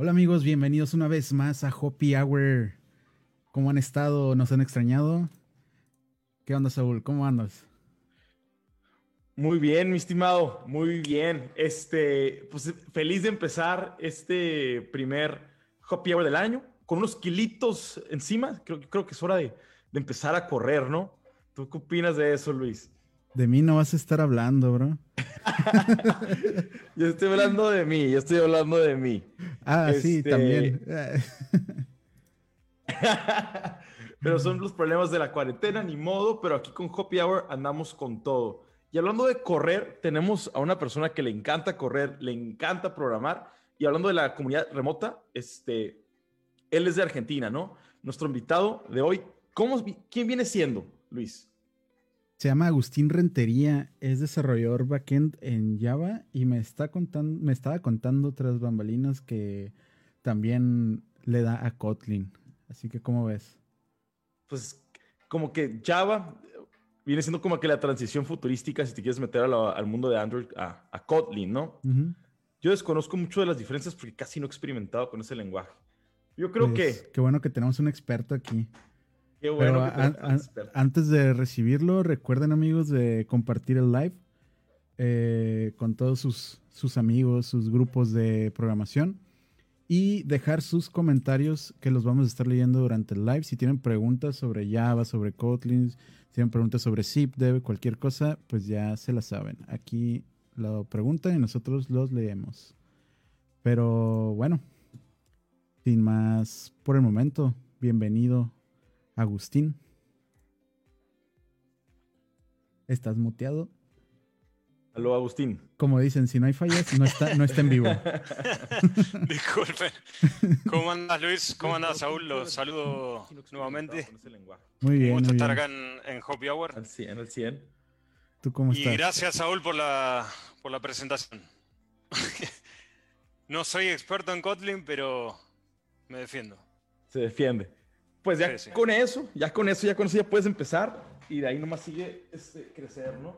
Hola amigos, bienvenidos una vez más a Hoppy Hour. ¿Cómo han estado? ¿Nos han extrañado? ¿Qué onda, Saúl? ¿Cómo andas? Muy bien, mi estimado, muy bien. Este, pues feliz de empezar este primer Hoppy Hour del año con unos kilitos encima. Creo, creo que es hora de, de empezar a correr, ¿no? ¿Tú qué opinas de eso, Luis? De mí no vas a estar hablando, bro. yo estoy hablando de mí, yo estoy hablando de mí. Ah, sí, Este- también. pero son los problemas de la cuarentena, ni modo, pero aquí con Hoppy Hour andamos con todo. Y hablando de correr, tenemos a una persona que le encanta correr, le encanta programar. Y hablando de la comunidad remota, este, él es de Argentina, ¿no? Nuestro invitado de hoy, ¿cómo, ¿quién viene siendo, Luis? Se llama Agustín Rentería, es desarrollador backend en Java y me está contando, me estaba contando tras bambalinas que también le da a Kotlin. Así que, ¿cómo ves? Pues como que Java viene siendo como que la transición futurística, si te quieres meter a la- al mundo de Android, a, a Kotlin, ¿no? Yo desconozco mucho de las diferencias porque casi no he experimentado con ese lenguaje. Yo creo Pues, que... Qué bueno que tenemos un experto aquí. Qué bueno Pero que an- tenemos an- expertos. antes de recibirlo, recuerden amigos de compartir el live eh, con todos sus, sus amigos, sus grupos de programación y dejar sus comentarios que los vamos a estar leyendo durante el live. Si tienen preguntas sobre Java, sobre Kotlin, si tienen preguntas sobre ZipDev, cualquier cosa, pues ya se la saben. Aquí lo preguntan y nosotros los leemos. Pero bueno, sin más por el momento, bienvenido Agustín. ¿Estás muteado? Aló, Agustín. Como dicen, si no hay fallas, no está, no está en vivo. Disculpen. ¿Cómo andas, Luis? ¿Cómo andas, Saúl? Los saludo nuevamente. Muy Un bien, gusto muy estar bien. acá en, en Hour. Al 100, al 100. ¿Tú cómo Y estás? gracias, Saúl, por la, por la presentación. no soy experto en Kotlin, pero me defiendo. Se defiende. Pues ya Sí, sí. con eso, ya con eso, ya con eso ya puedes empezar y de ahí nomás sigue este, crecer, ¿no?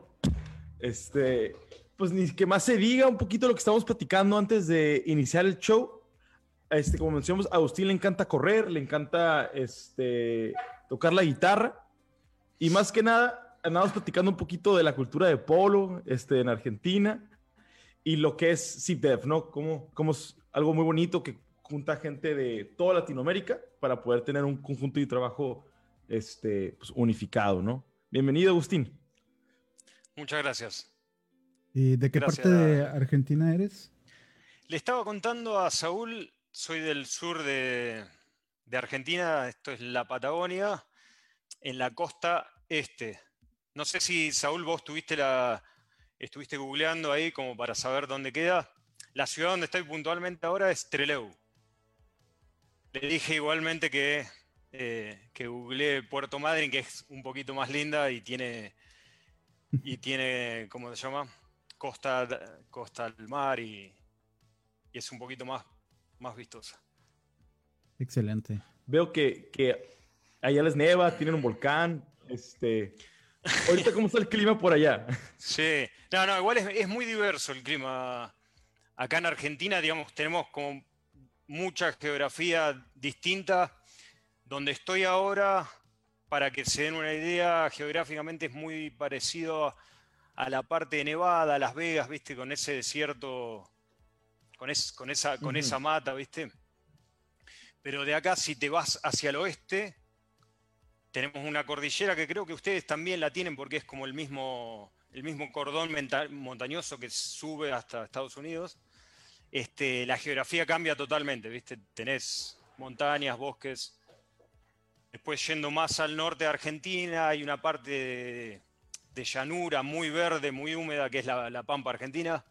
Este, pues ni que más se diga un poquito lo que estamos platicando antes de iniciar el show. Este, como mencionamos, a Agustín le encanta correr, le encanta este, tocar la guitarra y más que nada andamos platicando un poquito de la cultura de polo este, en Argentina y lo que es ZipDev, ¿no? Como, como es algo muy bonito que junta gente de toda Latinoamérica para poder tener un conjunto de trabajo este, pues, unificado, ¿no? Bienvenido, Agustín. Muchas gracias. ¿Y de qué Gracias. parte de Argentina eres? Le estaba contando a Saúl, soy del sur de, de Argentina, esto es la Patagonia, en la costa este. No sé si, Saúl, vos tuviste la, estuviste googleando ahí como para saber dónde queda. La ciudad donde estoy puntualmente ahora es Trelew. Le dije igualmente que, eh, que googleé Puerto Madryn, que es un poquito más linda y tiene, y tiene, ¿cómo se llama? Costa, costa al mar y, y es un poquito más, más vistosa. Excelente. Veo que, que allá les neva, tienen un volcán. Este, ahorita, ¿cómo está el clima por allá? Sí, no, no, igual es, es muy diverso el clima. Acá en Argentina, digamos, tenemos como mucha geografía distinta. Donde estoy ahora, para que se den una idea, geográficamente es muy parecido a, a la parte de Nevada, Las Vegas, ¿viste? Con ese desierto, con, es- con, esa, con Ujú. esa mata, ¿viste? Pero de acá, si te vas hacia el oeste, tenemos una cordillera que creo que ustedes también la tienen porque es como el mismo, el mismo cordón montañoso que sube hasta Estados Unidos. Este, la geografía cambia totalmente, ¿viste? Tenés montañas, bosques. Después yendo más al norte de Argentina hay una parte de, de llanura muy verde, muy húmeda, que es la, la Pampa Argentina.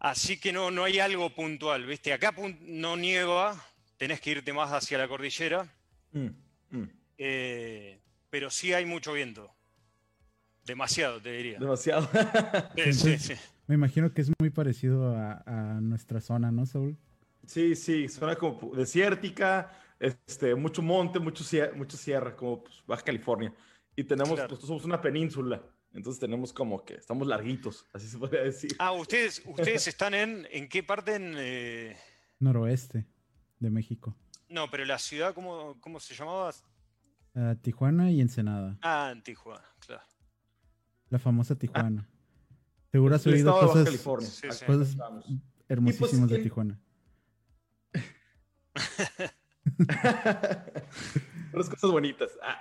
Así que no, no hay algo puntual, ¿viste? Acá no nieva, tenés que irte más hacia la cordillera. Mm, mm. Eh, pero sí hay mucho viento. Demasiado, te diría. Demasiado. Sí, sí, sí. Me imagino que es muy parecido a, a nuestra zona, ¿no, Saúl? Sí, sí, suena como desértica, este, mucho monte, mucho, cie- mucho sierra, como pues, Baja California. Y tenemos, Claro. pues somos una península, entonces tenemos como que estamos larguitos, así se podría decir. Ah, ustedes, ustedes están en, ¿en qué parte? En, eh, Noroeste de México. No, pero la ciudad, ¿cómo, cómo se llamaba? Ah, Tijuana y Ensenada. Ah, en Tijuana, claro. La famosa Tijuana. Seguro has El oído estado de Baja cosas, California. Sí, sí. cosas hermosísimas de en- Tijuana. Las cosas bonitas. Ah.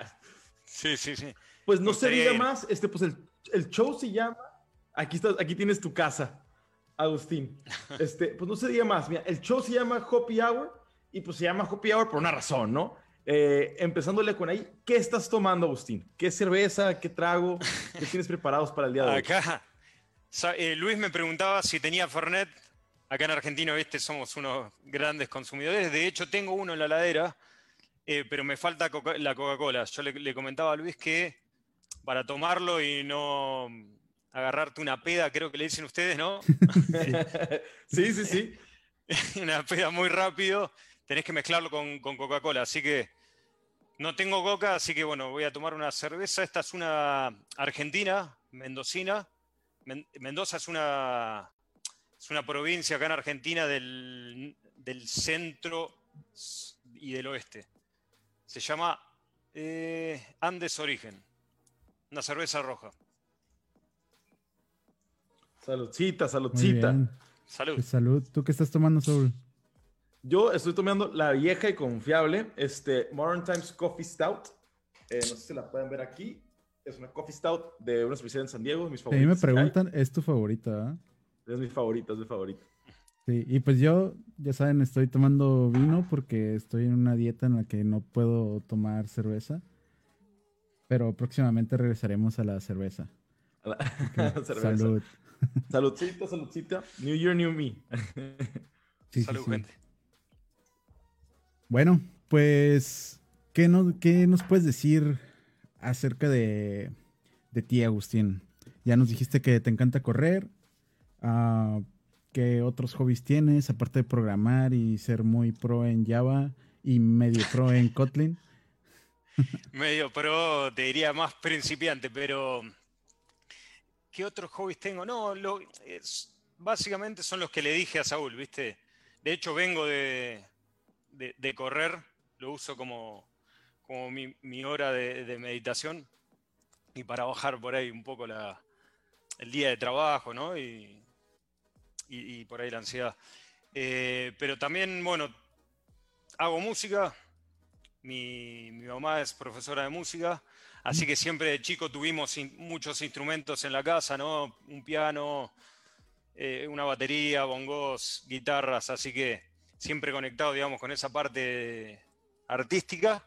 Sí, sí, sí. Pues no se gustaría diga ir. más. Este, pues el, el show se llama. Aquí estás, aquí tienes tu casa, Agustín. Este, pues no se diga más. Mira, el show se llama Hoppy Hour y pues se llama Hoppy Hour por una razón, ¿no? Eh, empezándole con ahí, ¿qué estás tomando, Agustín? ¿Qué cerveza? ¿Qué trago? ¿Qué tienes preparados para el día de hoy? Acá, eh, Luis me preguntaba si tenía Fernet. Acá en Argentina, viste, somos unos grandes consumidores. De hecho, tengo uno en la ladera, eh, pero me falta Coca- la Coca-Cola. Yo le, le comentaba a Luis que para tomarlo y no agarrarte una peda, creo que le dicen ustedes, ¿no? sí, sí, sí. una peda muy rápido, tenés que mezclarlo con, con Coca-Cola. Así que no tengo Coca, así que bueno, voy a tomar una cerveza. Esta es una argentina, mendocina. Men- Mendoza es una, es una provincia acá en Argentina del, del centro y del oeste. Se llama eh, Andes Origen. Una cerveza roja. Saludcita, saludcita. Salud. Pues salud. ¿Tú qué estás tomando, Saúl? Yo estoy tomando la vieja y confiable, este Modern Times Coffee Stout. Eh, no sé si la pueden ver aquí. Es una Coffee Stout de una especialidad en San Diego, mis Si a mí me favoritas. preguntan, ¿es tu favorita? ah? Es mi favorita, es mi favorita. Sí, y pues yo, ya saben, estoy tomando vino porque estoy en una dieta en la que no puedo tomar cerveza. Pero próximamente regresaremos a la cerveza. A la- Ok, cerveza. Salud. Saludcita, saludcita. New Year, New Me. Sí, sí, Salud, sí. gente. Bueno, pues, ¿qué nos, qué nos puedes decir acerca de, de ti, Agustín? Ya nos dijiste que te encanta correr. ah, ¿Qué otros hobbies tienes, aparte de programar y ser muy pro en Java y medio pro en Kotlin? Medio pro, te diría más principiante, pero ¿qué otros hobbies tengo? No, lo, básicamente son los que le dije a Saúl, ¿viste? De hecho, vengo de- de correr, lo uso como, como mi, hora de, meditación y para bajar por ahí un poco el día de trabajo, ¿no? Y, y- por ahí la ansiedad. Eh, pero también, bueno, hago música, mi, mi mamá es profesora de música, así que siempre de chico tuvimos muchos instrumentos en la casa, ¿no? Un piano, eh, una batería, bongos, guitarras, así que siempre conectado, digamos, con esa parte artística.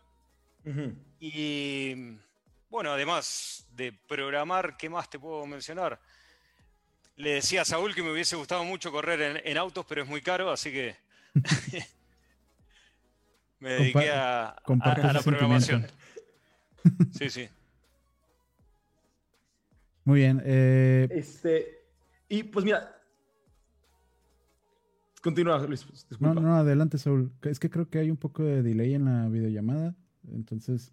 Y bueno, además de programar, ¿qué más te puedo mencionar? Le decía a Saúl que me hubiese gustado mucho correr en, en autos, pero es muy caro, así que me dediqué a, a- la programación. Sí, sí. Muy bien. eh, Este, y pues mira. Continúa, Luis. pues, no, Disculpa. no, adelante, Saúl. Es que creo que hay un poco de delay en la videollamada. Entonces,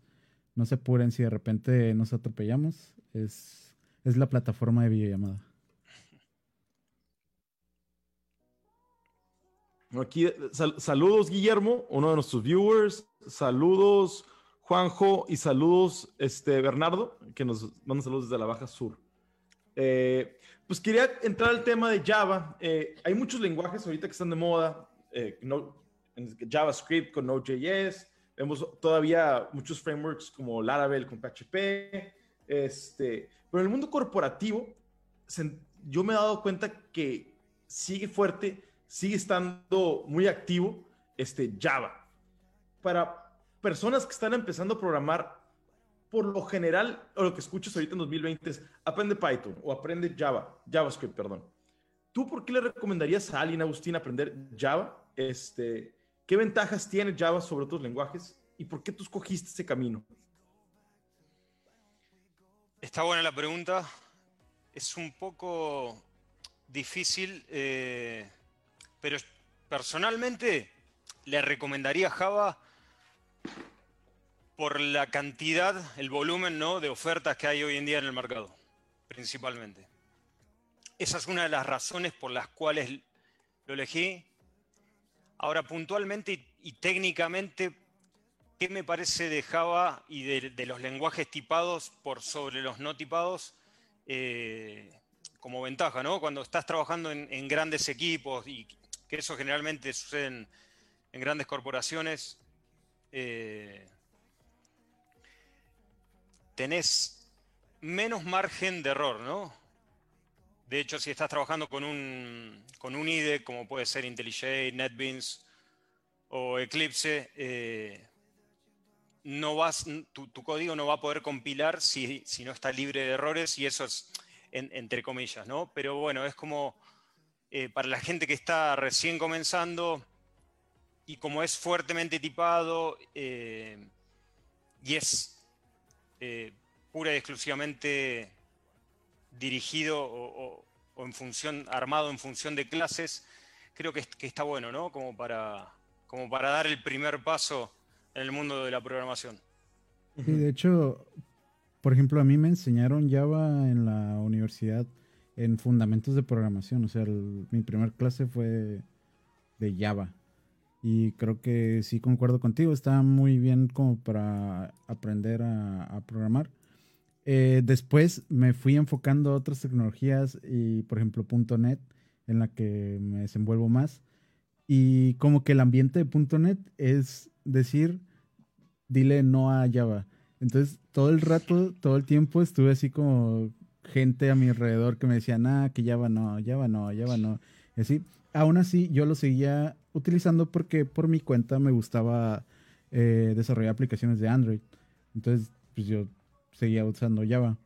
no se apuren si de repente nos atropellamos. Es, es la plataforma de videollamada. Aquí, sal- saludos, Guillermo, uno de nuestros viewers. Saludos, Juanjo. Y saludos, este, Bernardo, que nos manda saludos desde la Baja Sur. Eh, pues quería entrar al tema de Java. Eh, hay muchos lenguajes ahorita que están de moda. eh, JavaScript con Node.js. Vemos todavía muchos frameworks como Laravel con PHP. Este, pero el mundo corporativo, yo me he dado cuenta que sigue fuerte, sigue estando muy activo este Java. Para personas que están empezando a programar, por lo general, o lo que escuchas ahorita en 2020 es aprende Python o aprende Java, JavaScript, perdón. ¿Tú por qué le recomendarías a alguien, Agustín, aprender Java? Este, ¿Qué ventajas tiene Java sobre otros lenguajes? ¿Y por qué tú escogiste ese camino? Está buena la pregunta. Es un poco difícil, eh, pero personalmente le recomendaría Java por la cantidad, el volumen ¿no? de ofertas que hay hoy en día en el mercado, principalmente. Esa es una de las razones por las cuales lo elegí. Ahora, puntualmente y, técnicamente, ¿qué me parece de Java y de, los lenguajes tipados por sobre los no tipados eh, como ventaja, ¿no? Cuando estás trabajando en, grandes equipos y que eso generalmente sucede en, grandes corporaciones, eh, tenés menos margen de error, ¿no? De hecho, si estás trabajando con un, con un IDE, como puede ser IntelliJ, NetBeans o Eclipse, eh, no vas, tu, código no va a poder compilar si, no está libre de errores y eso es entre comillas, ¿no? Pero bueno, es como eh, para la gente que está recién comenzando y como es fuertemente tipado eh, y es pura y exclusivamente dirigido o, en función, armado en función de clases, creo que, está bueno, ¿no? Como para, como para dar el primer paso en el mundo de la programación. Sí, de hecho, por ejemplo, a mí me enseñaron Java en la universidad en fundamentos de programación. O sea, mi primer clase fue de Java. Y creo que sí concuerdo contigo, está muy bien como para aprender a programar. Eh, después me fui enfocando a otras tecnologías y, por ejemplo, .NET, en la que me desenvuelvo más. Y como que el ambiente de .NET es decir, dile no a Java. Entonces, todo el rato, todo el tiempo estuve así como gente a mi alrededor que me decía, ah, que Java no, Java no, Java no. Así, aún así, yo lo seguía utilizando porque por mi cuenta me gustaba eh, desarrollar aplicaciones de Android. Entonces, pues yo seguía usando Java.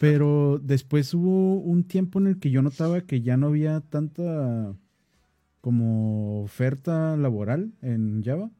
Pero después hubo un tiempo en el que yo notaba que ya no había tanta como oferta laboral en Java.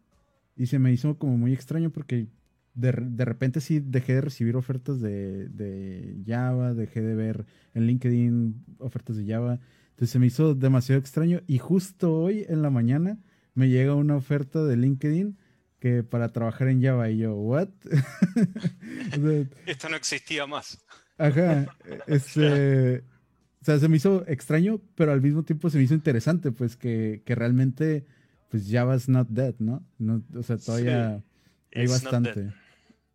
Y se me hizo como muy extraño porque de, repente sí dejé de recibir ofertas de, de, Java, dejé de ver en LinkedIn ofertas de Java. Entonces se me hizo demasiado extraño. Y justo hoy en la mañana me llega una oferta de LinkedIn que para trabajar en Java y yo, ¿what? Esto no existía más. Ajá, este, o sea, se me hizo extraño, pero al mismo tiempo se me hizo interesante, pues que, realmente, pues Java is not dead, ¿no? o sea, todavía hay bastante.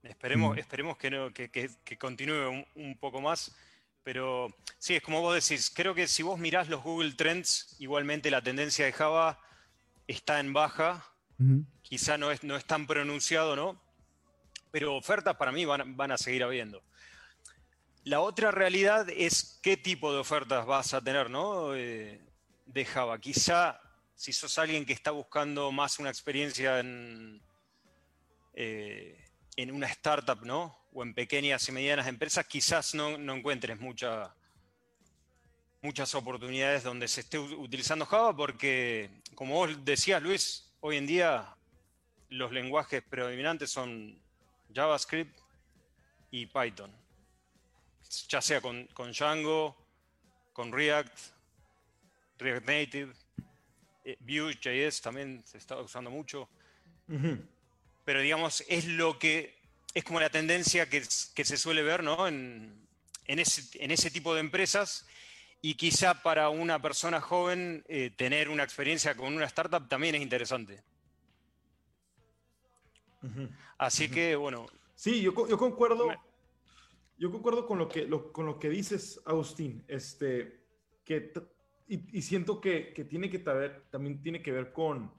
Esperemos, mm. esperemos que, no, que, que, continúe un, poco más, pero sí, es como vos decís, creo que si vos mirás los Google Trends, igualmente la tendencia de Java está en baja, quizá no es, no es tan pronunciado, ¿no? Pero ofertas para mí van, a seguir habiendo. La otra realidad es qué tipo de ofertas vas a tener, ¿no? Eh, de Java. Quizá si sos alguien que está buscando más una experiencia en, eh, en una startup, ¿no? O en pequeñas y medianas empresas, quizás no, no encuentres mucha, muchas oportunidades donde se esté utilizando Java porque, como vos decías, Luis, hoy en día los lenguajes predominantes son JavaScript y Python. Ya sea con, Django, con React, React Native, eh, Vue.js también se está usando mucho. Pero digamos, es lo que es como la tendencia que, se suele ver ¿no? en, ese, tipo de empresas. Y quizá para una persona joven eh, tener una experiencia con una startup también es interesante. Así que, bueno. Sí, yo, yo concuerdo. Yo concuerdo con lo que, con lo que dices, Agustín. Este, que, y, siento que, que, tiene que también tiene que ver con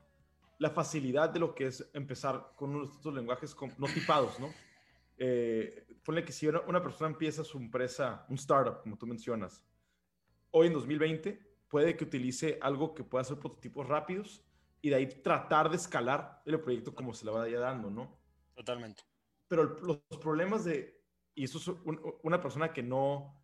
la facilidad de lo que es empezar con uno de estos lenguajes no tipados, ¿no? Eh, ponle que si una, persona empieza su empresa, un startup, como tú mencionas, hoy en 2020, puede que utilice algo que pueda hacer prototipos rápidos y de ahí tratar de escalar el proyecto como se le vaya dando, ¿no? Totalmente. Pero los problemas de, y eso es una persona que no,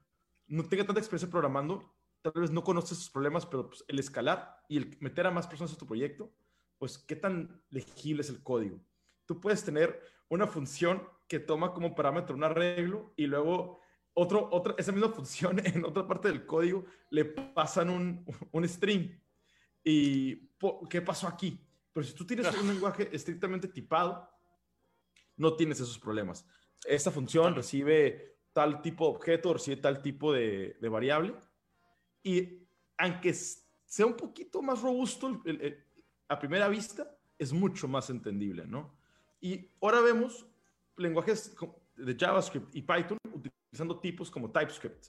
no tenga tanta experiencia programando, tal vez no conoce esos problemas, pero pues, el escalar y el meter a más personas a tu proyecto, pues qué tan legible es el código. Tú puedes tener una función que toma como parámetro un arreglo y luego otro, otra, esa misma función en otra parte del código le pasan un, un string ¿Y qué pasó aquí? Pero si tú tienes un lenguaje estrictamente tipado, no tienes esos problemas. Esta función recibe tal tipo de objeto, recibe tal tipo de, variable. Y aunque sea un poquito más robusto a primera vista es mucho más entendible, ¿no? Y ahora vemos lenguajes de JavaScript y Python utilizando tipos como TypeScript.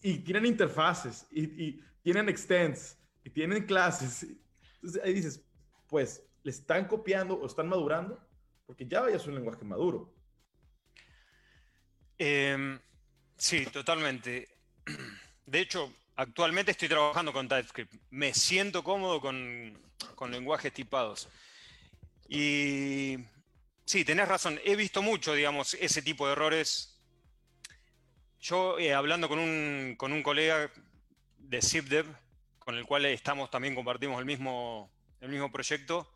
Y tienen interfaces, y, tienen extends, y tienen clases. Entonces ahí dices, pues, le están copiando o están madurando, porque Java ya es un lenguaje maduro. Em, sí, totalmente. De hecho, actualmente estoy trabajando con TypeScript. Me siento cómodo con, con lenguajes tipados. Y sí, tenés razón. He visto mucho, digamos, ese tipo de errores. Yo, eh, hablando con un, con un colega de ZipDev, con el cual estamos también compartimos el mismo, el mismo proyecto,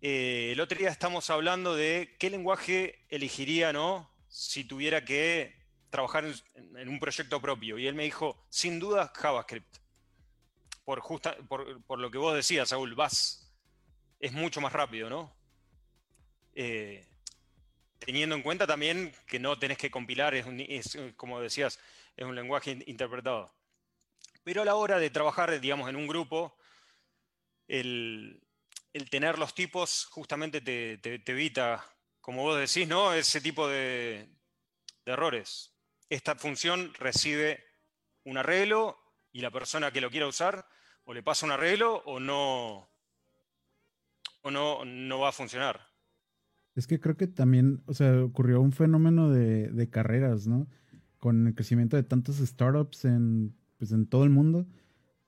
eh, el otro día estamos hablando de qué lenguaje elegiría, ¿no? Si tuviera que trabajar en, un proyecto propio. Y él me dijo, sin duda, JavaScript. Por, justa, por, por lo que vos decías, Saúl, vas es mucho más rápido, ¿no? Eh, teniendo en cuenta también que no tenés que compilar, es, como decías, es un lenguaje interpretado. Pero a la hora de trabajar, digamos, en un grupo, el, tener los tipos justamente te, evita, como vos decís, ¿no? Ese tipo de, de errores. Esta función recibe un arreglo y la persona que lo quiera usar o le pasa un arreglo o no, o no, no va a funcionar. Es que creo que también, o sea, ocurrió un fenómeno de, carreras, ¿no? Con el crecimiento de tantos startups en, pues, en todo el mundo,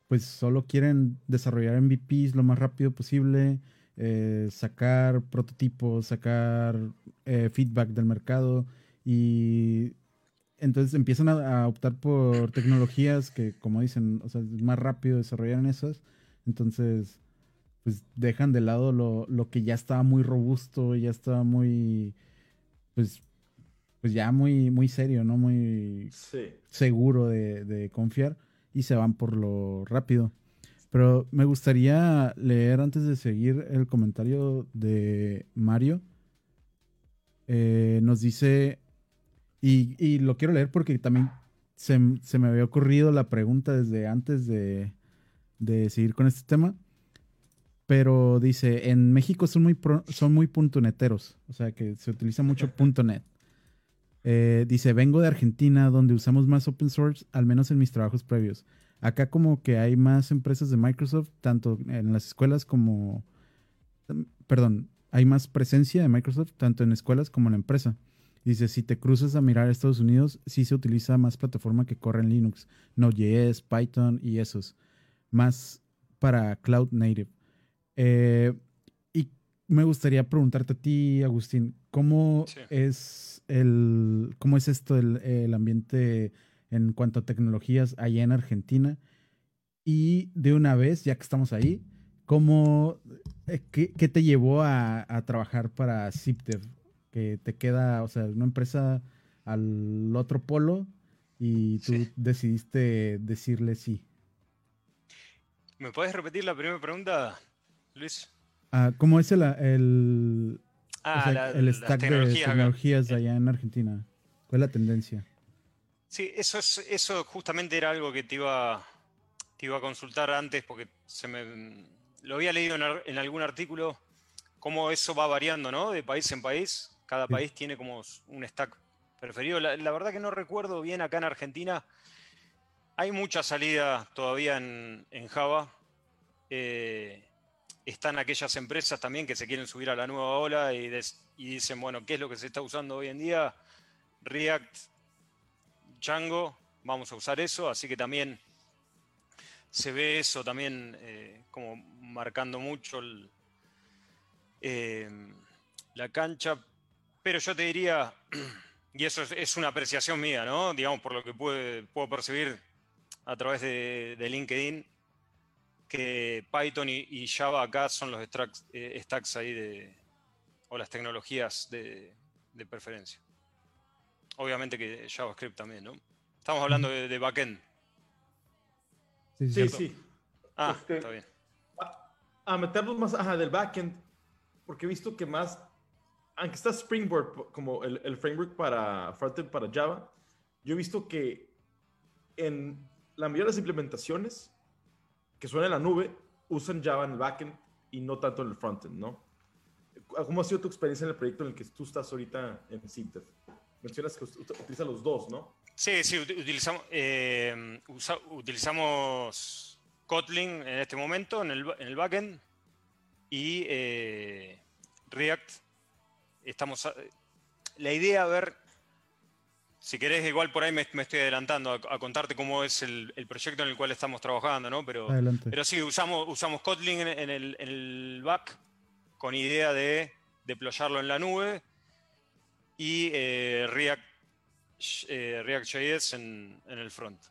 pues solo quieren desarrollar MVPs lo más rápido posible, eh, sacar prototipos, sacar eh, feedback del mercado y entonces empiezan a, a, optar por tecnologías que, como dicen, o sea, es más rápido desarrollar en esas. Entonces, pues dejan de lado lo, que ya estaba muy robusto, ya estaba muy, pues, pues ya muy, muy serio, ¿no? Muy seguro de, confiar y se van por lo rápido. Pero me gustaría leer antes de seguir el comentario de Mario. Eh, nos dice, y, lo quiero leer porque también se, me había ocurrido la pregunta desde antes de, de seguir con este tema pero dice, en México son muy, son muy puntoneteros, o sea que se utiliza mucho .net. Eh, dice, vengo de Argentina donde usamos más open source, al menos en mis trabajos previos. Acá como que hay más empresas de Microsoft, tanto en las escuelas como, perdón, hay más presencia de Microsoft, tanto en escuelas como en la empresa. Dice, si te cruzas a mirar a Estados Unidos, sí se utiliza más plataforma que corre en Linux, Node.js, Python y esos, más para Cloud Native. Eh, y me gustaría preguntarte a ti, Agustín, ¿cómo es el, cómo es esto el, ambiente en cuanto a tecnologías allá en Argentina? Y de una vez, ya que estamos ahí, ¿cómo, eh, qué, te llevó a, trabajar para Zipdev? Que te queda, o sea, una empresa al otro polo y tú decidiste decirle sí. ¿Me puedes repetir la primera pregunta? Luis. Ah, ¿Cómo es el, el, ah, el stack de tecnologías allá en Argentina? ¿Cuál es la tendencia? Sí, eso, es, eso justamente era algo que te iba, te iba a consultar antes porque se me, lo había leído en, algún artículo, cómo eso va variando, ¿no? De país en país. Cada país tiene como un stack preferido. La, verdad que no recuerdo bien acá en Argentina. Hay mucha salida todavía en, en Java. Eh, están aquellas empresas también que se quieren subir a la nueva ola y, dicen, bueno, ¿qué es lo que se está usando hoy en día? React, Django, vamos a usar eso, así que también se ve eso también eh, como marcando mucho eh, la cancha, pero yo te diría, y eso es, una apreciación mía, ¿no? Digamos, por lo que puedo percibir a través de LinkedIn, que Python y, Java acá son los eh, stacks, ahí de, o las tecnologías de, preferencia. Obviamente que JavaScript también, ¿no? Estamos hablando de, backend. Sí, sí. Ah, este, está bien. A, meternos más ajá, del backend, porque he visto que más, aunque está Springboard como el, el framework para frontend para Java, yo he visto que en la mayoría de las implementaciones que suena en la nube, usan Java en el backend y no tanto en el frontend, ¿no? ¿Cómo ha sido tu experiencia en el proyecto en el que tú estás ahorita en Sintef? Mencionas que utiliza los dos, ¿no? Sí, sí, utilizamos, eh, utilizamos Kotlin en este momento en el, en el backend y eh, React. Estamos la idea, a ver, si querés, igual por ahí me, estoy adelantando a, contarte cómo es el, proyecto en el cual estamos trabajando, ¿no? Pero, pero sí, usamos, usamos Kotlin en, el, back con idea de deployarlo en la nube y eh, React, eh, React.js en, en el front.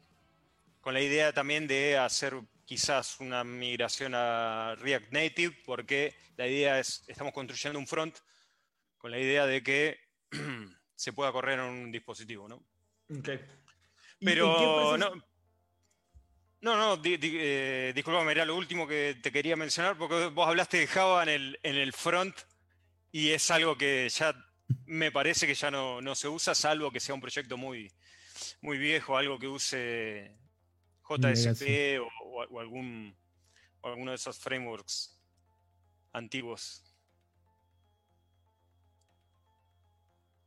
Con la idea también de hacer quizás una migración a React Native, porque la idea es, estamos construyendo un front con la idea de que se pueda correr en un dispositivo, ¿no? Ok. Pero no. No, no, eh, disculpame, era lo último que te quería mencionar, porque vos hablaste de Java en el, en el front y es algo que ya me parece que ya no, se usa, salvo que sea un proyecto muy, muy viejo, algo que use JSP o, algún, o alguno de esos frameworks antiguos.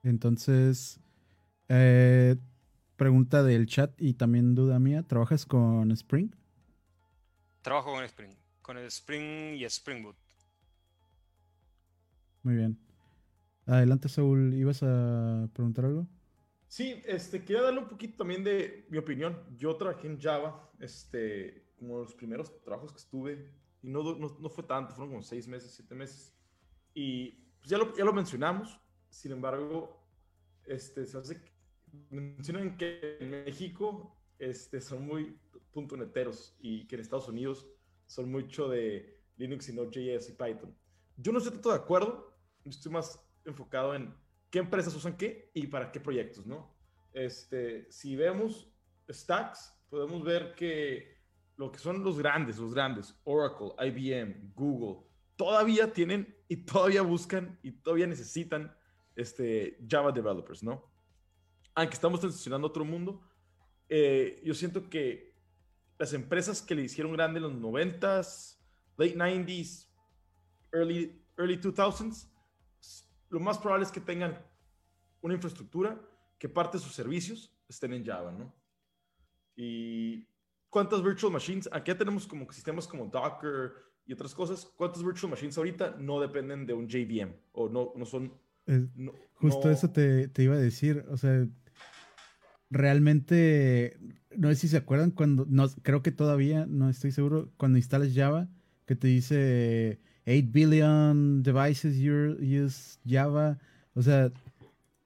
Entonces, eh, pregunta del chat y también duda mía, ¿trabajas con Spring? Trabajo con Spring, con el Spring y Spring Boot. Muy bien. Adelante, Saúl, ¿ibas a preguntar algo? Sí, este, quería darle un poquito también de mi opinión. Yo trabajé en Java, este, como los primeros trabajos que estuve, y no, no, fue tanto, fueron como seis meses, siete meses. Y pues ya, lo, ya lo mencionamos, sin embargo, este, mencionan que en México este, son muy puntoneteros y que en Estados Unidos son mucho de Linux y Node.js y Python. Yo no estoy tanto de acuerdo, estoy más enfocado en qué empresas usan qué y para qué proyectos, ¿no? Este, si vemos stacks, podemos ver que lo que son los grandes, los grandes, Oracle, IBM, Google, todavía tienen y todavía buscan y todavía necesitan este, Java developers, ¿no? Aunque estamos transicionando a otro mundo, eh, yo siento que las empresas que le hicieron grande en los 90s, late 90s, early, early 2000s, lo más probable es que tengan una infraestructura que parte de sus servicios estén en Java, ¿no? Y cuántas virtual machines, aquí ya tenemos como sistemas como Docker y otras cosas, cuántas virtual machines ahorita no dependen de un JVM o no, no son justo eso te, iba a decir, o sea, realmente, no sé si se acuerdan cuando, no, creo que todavía, no estoy seguro, cuando instalas Java, que te dice 8 billion devices use Java, o sea,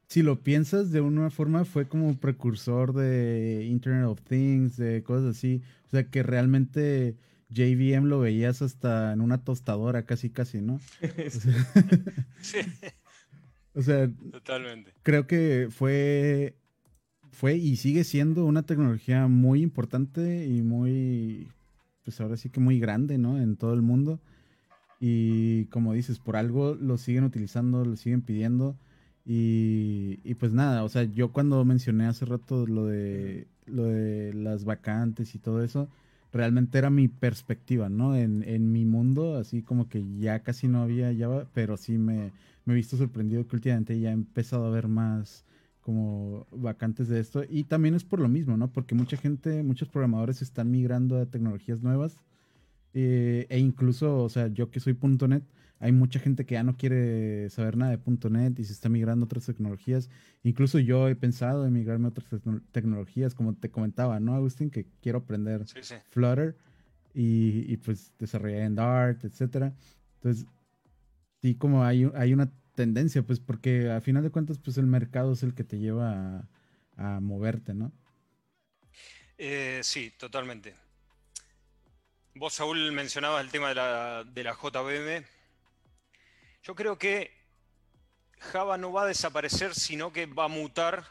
si lo piensas de una forma, fue como precursor de Internet of Things, de cosas así, o sea, que realmente... JVM lo veías hasta en una tostadora, casi, casi, ¿no? sí. O sea, Totalmente. creo que fue, fue y sigue siendo una tecnología muy importante y muy, pues ahora sí que muy grande, ¿no? En todo el mundo. Y como dices, por algo lo siguen utilizando, lo siguen pidiendo. Y, y, pues nada, o sea, yo cuando mencioné hace rato lo de, lo de las vacantes y todo eso, realmente era mi perspectiva, ¿no? En, en mi mundo, así como que ya casi no había Java, pero sí me, me he visto sorprendido que últimamente ya he empezado a ver más como vacantes de esto. Y también es por lo mismo, ¿no? Porque mucha gente, muchos programadores están migrando a tecnologías nuevas. Eh, e incluso, o sea, yo que soy .NET, hay mucha gente que ya no quiere saber nada de .NET y se está migrando a otras tecnologías. Incluso yo he pensado en migrarme a otras tecnologías, como te comentaba, ¿no, Agustín? Que quiero aprender Flutter y, y, pues desarrollar en Dart, etcétera. Entonces, sí como hay, hay una tendencia, pues porque a final de cuentas, pues el mercado es el que te lleva a, moverte, ¿no? Eh, sí, totalmente. Vos, Saúl, mencionabas el tema de la, de la JVM. Yo creo que Java no va a desaparecer, sino que va a mutar,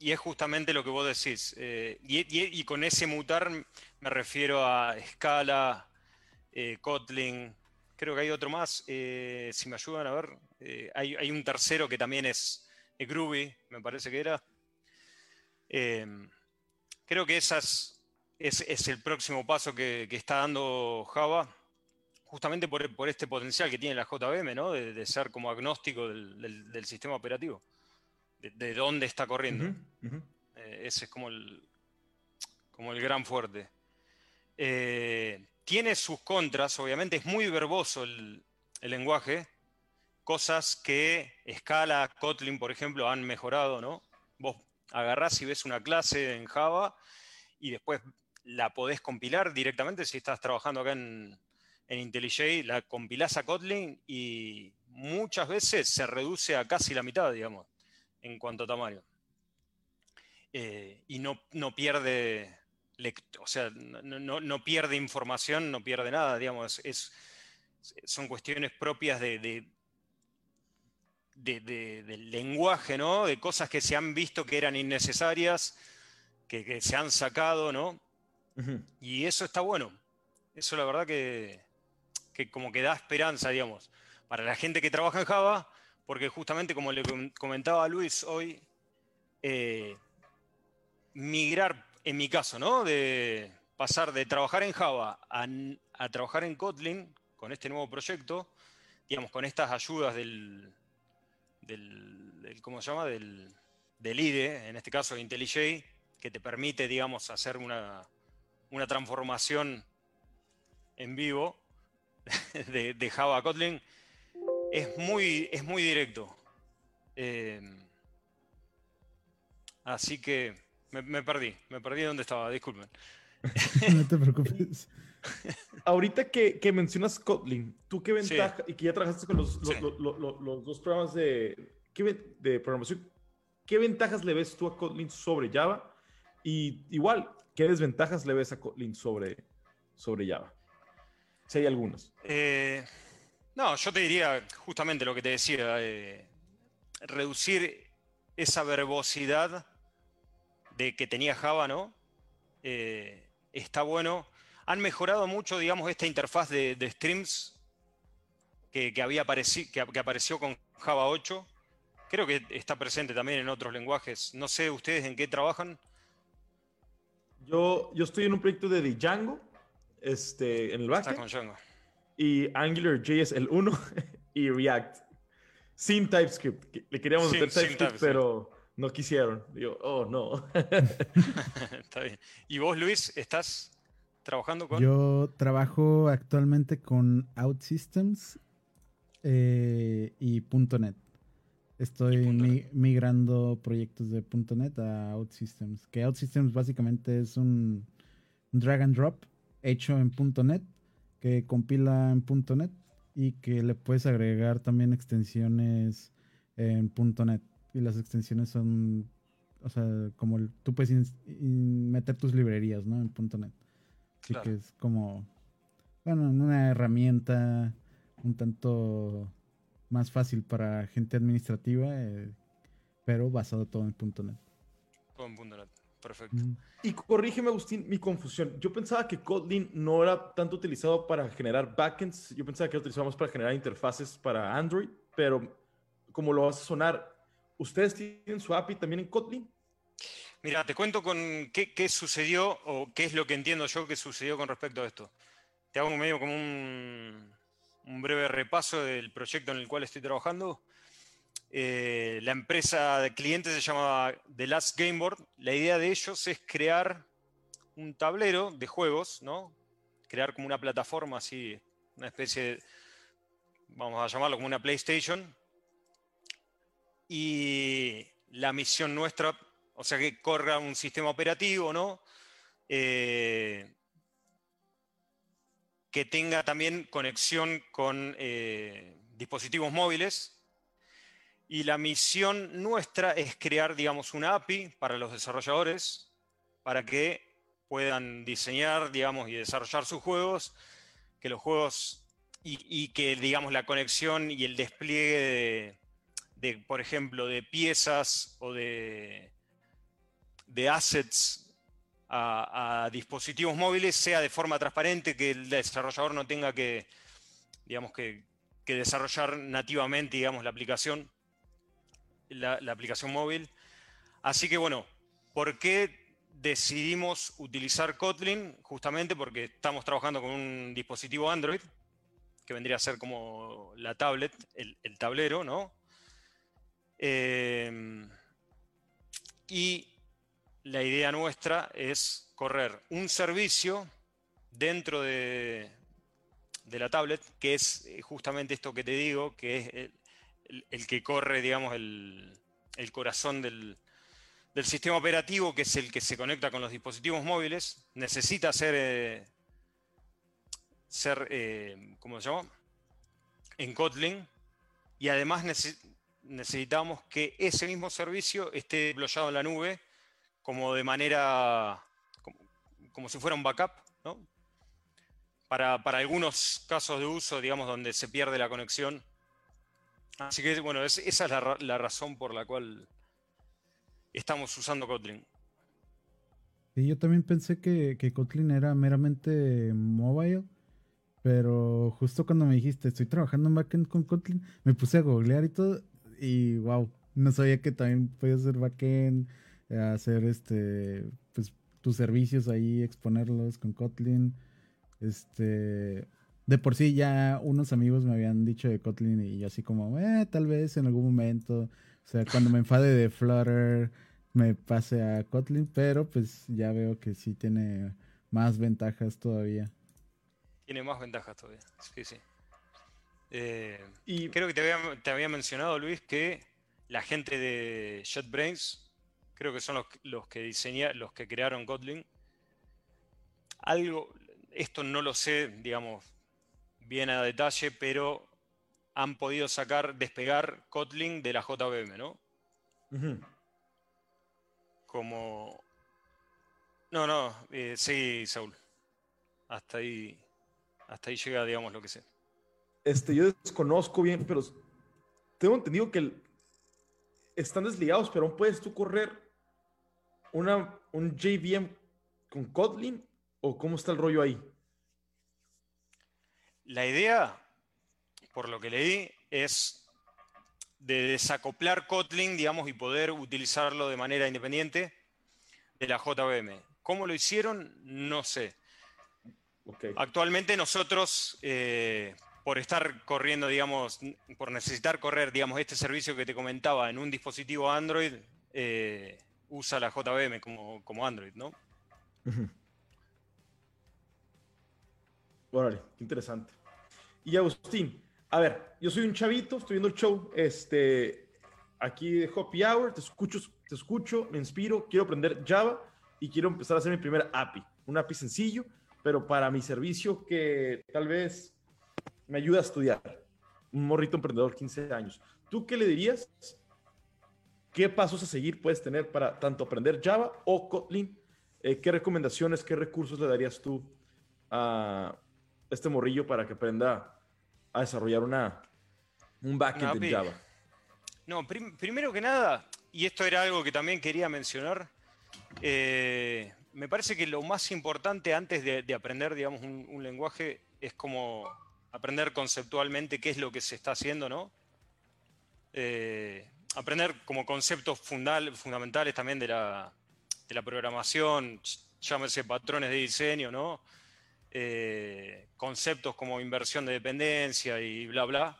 y es justamente lo que vos decís. Eh, y, con ese mutar me refiero a Scala, eh, Kotlin, Creo que hay otro más, eh, si me ayudan a ver. Hay, un tercero que también es Groovy, me parece que era. Creo que esas es, el próximo paso que, está dando Java, justamente por, este potencial que tiene la JVM, ¿no? De, ser como agnóstico del, sistema operativo, de, dónde está corriendo. Eh, ese es como el, como el gran fuerte. Eh, tiene sus contras, obviamente, es muy verboso el, lenguaje, cosas que Scala, Kotlin, por ejemplo, han mejorado, ¿no? Vos agarrás y ves una clase en Java y después la podés compilar directamente si estás trabajando acá en, en IntelliJ, la compilás a Kotlin y muchas veces se reduce a casi la mitad, digamos, en cuanto a tamaño. Eh, y no, no pierde o sea, no, pierde información, no pierde nada, digamos, es, son cuestiones propias de, del lenguaje, ¿no? De cosas que se han visto que eran innecesarias, que, se han sacado, ¿no? Y eso está bueno. Eso la verdad que, como que da esperanza, digamos, para la gente que trabaja en Java, porque justamente como le comentaba a Luis hoy, eh, migrar en mi caso, ¿no? De pasar de trabajar en Java a, trabajar en Kotlin con este nuevo proyecto, digamos, con estas ayudas del, ¿cómo se llama? Del, IDE, en este caso IntelliJ, que te permite, digamos, hacer una, transformación en vivo de, Java a Kotlin, es muy, es muy directo. Eh, así que me, perdí, me perdí dónde estaba, disculpen. no te preocupes. Ahorita que, mencionas Kotlin, ¿tú qué ventaja, y que ya trabajaste con los, dos programas de, de programación, qué ventajas le ves tú a Kotlin sobre Java? Y igual, ¿qué desventajas le ves a Kotlin sobre, sobre Java? Si hay algunas. Eh, no, yo te diría justamente lo que te decía, eh, reducir esa verbosidad de que tenía Java, ¿no? Eh, está bueno. Han mejorado mucho, digamos, esta interfaz de, streams que, había que, apareció con Java 8. Creo que está presente también en otros lenguajes. No sé ustedes en qué trabajan. Yo, yo estoy en un proyecto de Django, este, en el backend. con Django. Y AngularJS el 1 y React. Sin TypeScript. Le queríamos meter TypeScript, pero no quisieron. Digo, oh, no. Está bien. ¿Y vos, Luis, estás trabajando con? Yo trabajo actualmente con OutSystems eh, y .NET. Estoy migrando proyectos de .NET a OutSystems. Que OutSystems básicamente es un, drag and drop hecho en .NET que compila en .NET y que le puedes agregar también extensiones en .NET y las extensiones son, o sea, como tú puedes meter tus librerías, ¿no? En .NET. Así que es como, bueno, una herramienta un tanto más fácil para gente administrativa, eh, pero basado todo en .NET. Todo en .NET. Perfecto. Y corrígeme, Agustín, mi confusión. Yo pensaba que Kotlin no era tanto utilizado para generar backends. Yo pensaba que lo utilizábamos para generar interfaces para Android, pero como lo vas a sonar, ¿Ustedes tienen su API también en Kotlin? Mira, te cuento con qué, sucedió o qué es lo que entiendo yo que sucedió con respecto a esto. Te hago medio como un, breve repaso del proyecto en el cual estoy trabajando. Eh, la empresa de clientes se llama The Last Gameboard. La idea de ellos es crear un tablero de juegos, ¿no? Crear como una plataforma así, una especie de, vamos a llamarlo como una PlayStation, y la misión nuestra, o sea, que corra un sistema operativo, ¿no? Eh, que tenga también conexión con eh, dispositivos móviles. Y la misión nuestra es crear, digamos, una API para los desarrolladores para que puedan diseñar, digamos, y desarrollar sus juegos, que los juegos y, que, digamos, la conexión y el despliegue de, de, por ejemplo, de piezas o de, de assets a, dispositivos móviles sea de forma transparente, que el desarrollador no tenga que, digamos, que, desarrollar nativamente, digamos, la aplicación, la, aplicación móvil. Así que bueno, ¿por qué decidimos utilizar Kotlin? Justamente porque estamos trabajando con un dispositivo Android que vendría a ser como la tablet, el, tablero, ¿no? Em, y la idea nuestra es correr un servicio dentro de, de la tablet, que es eh, justamente esto que te digo, que es el, que corre, digamos, el, corazón del, sistema operativo, que es el que se conecta con los dispositivos móviles, necesita ser, eh, ser eh, ¿cómo se llama? En Kotlin, y además necesitamos que ese mismo servicio esté deployado en la nube como de manera, como, como si fuera un backup, ¿no? para, algunos casos de uso, digamos, donde se pierde la conexión. Así que, bueno, esa es la, razón por la cual estamos usando Kotlin. Sí, yo también pensé que, Kotlin era meramente mobile, pero justo cuando me dijiste, estoy trabajando en backend con Kotlin, me puse a googlear y todo, y wow, no sabía que también podías hacer backend, hacer este, pues tus servicios ahí, exponerlos con Kotlin. Este, de por sí ya unos amigos me habían dicho de Kotlin y yo así como, eh, tal vez en algún momento, o sea, cuando me enfade de Flutter me pase a Kotlin, pero pues ya veo que sí tiene más ventajas todavía. Tiene más ventajas todavía, sí, sí. Eh, y creo que te había, te había, mencionado, Luis, que la gente de JetBrains, creo que son los, los que diseñaron, los que crearon Kotlin, algo, esto no lo sé, digamos, bien a detalle, pero han podido sacar, despegar Kotlin de la JVM, ¿no? Como... No, no, eh, sí, Saúl. Hasta ahí, hasta ahí llega, digamos, lo que sé. Este, yo desconozco bien, pero tengo entendido que están desligados, pero aún puedes tú correr una, un JVM con Kotlin ¿O cómo está el rollo ahí? La idea, por lo que leí, es de desacoplar Kotlin, digamos, y poder utilizarlo de manera independiente de la JVM. ¿Cómo lo hicieron? No sé. Actualmente nosotros, eh, por estar corriendo, digamos, por necesitar correr, digamos, este servicio que te comentaba en un dispositivo Android, eh, usa la JVM como, como Android, ¿no? Órale, qué interesante. Y Agustín, a ver, yo soy un chavito, estoy viendo el show este, aquí de Hoppy Hour, te escucho, te escucho, me inspiro, quiero aprender Java y quiero empezar a hacer mi primer API. Un API sencillo, pero para mi servicio que tal vez me ayuda a estudiar. Un morrito emprendedor, 15 años. ¿Tú qué le dirías? ¿Qué pasos a seguir puedes tener para tanto aprender Java o Kotlin? Eh, ¿Qué recomendaciones, qué recursos le darías tú a, este morrillo para que aprenda a desarrollar una, un backend en Java? No, primero que nada, y esto era algo que también quería mencionar, eh, me parece que lo más importante antes de, aprender, digamos, un, lenguaje es como aprender conceptualmente qué es lo que se está haciendo, ¿no? Eh, aprender como conceptos fundamentales también de la, de la programación, llámese patrones de diseño, ¿no? Eh, conceptos como inversión de dependencia y bla, bla.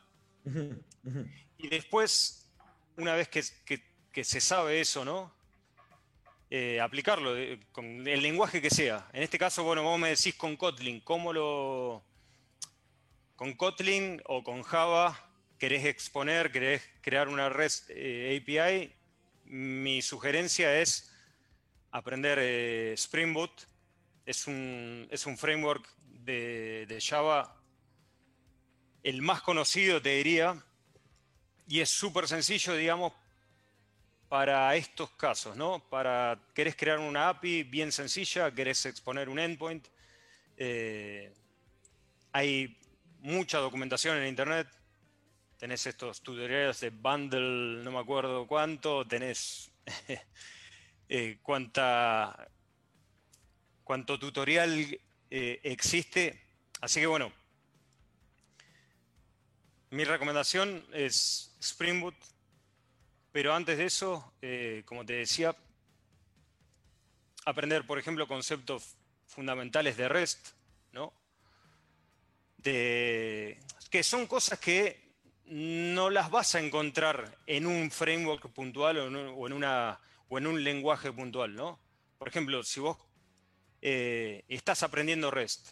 Y después, una vez que, se sabe eso, ¿no? Eh, aplicarlo con el lenguaje que sea. En este caso, bueno, vos me decís con Kotlin, ¿cómo lo... Con Kotlin o con Java querés exponer, querés crear una eh, API, mi sugerencia es aprender Spring Boot es un, es un framework de, Java el más conocido, te diría, y es súper sencillo, digamos, para estos casos, ¿no? Para, querés crear una API bien sencilla, querés exponer un endpoint. Eh, hay mucha documentación en Internet. Tenés estos tutoriales de bundle, no me acuerdo cuánto, tenés eh, cuánta, cuánto tutorial eh, existe. Así que bueno, mi recomendación es Spring Boot, pero antes de eso, eh, como te decía, aprender, por ejemplo, conceptos fundamentales de REST, ¿no? De, que son cosas que no las vas a encontrar en un framework puntual o en, una, o en un lenguaje puntual, ¿no? Por ejemplo, si vos eh, estás aprendiendo REST,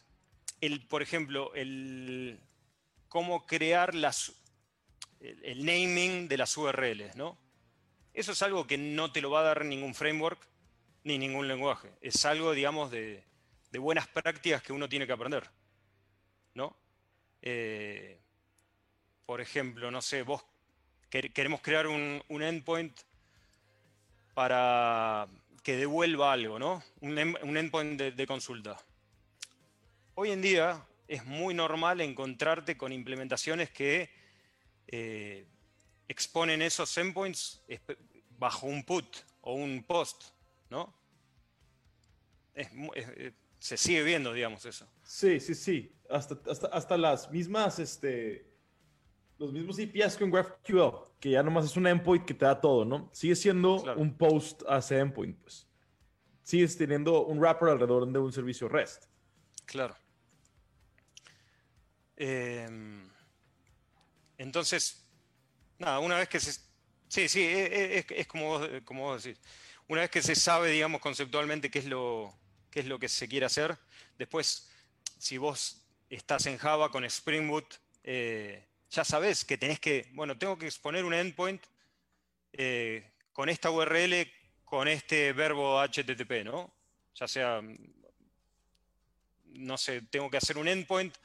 el, por ejemplo, el cómo crear las, el, naming de las URLs, ¿no? Eso es algo que no te lo va a dar ningún framework ni ningún lenguaje. Es algo, digamos, de, buenas prácticas que uno tiene que aprender, ¿no? Eh, por ejemplo, no sé, vos queremos crear un, endpoint para que devuelva algo, ¿no? Un, endpoint de, consulta. Hoy en día es muy normal encontrarte con implementaciones que eh, exponen esos endpoints bajo un put o un post, ¿no? se sigue viendo, digamos, eso. Sí, sí, sí. Hasta, hasta las mismas este, los mismos APIs con GraphQL, que ya nomás es un endpoint que te da todo, ¿no? Sigue siendo un post a ese endpoint, pues. Sigues teniendo un wrapper alrededor de un servicio REST. Claro. Em, entonces, nada, una vez que se... Sí, sí, e, e, es, como, vos, como vos decís. Una vez que se sabe, digamos, conceptualmente qué es lo, qué es lo que se quiere hacer, después, si vos estás en Java con Spring Boot, eh, ya sabes que tenés que, bueno, tengo que exponer un endpoint eh, con esta URL, con este verbo HTTP, ¿no? Ya sea, no sé, tengo que hacer un endpoint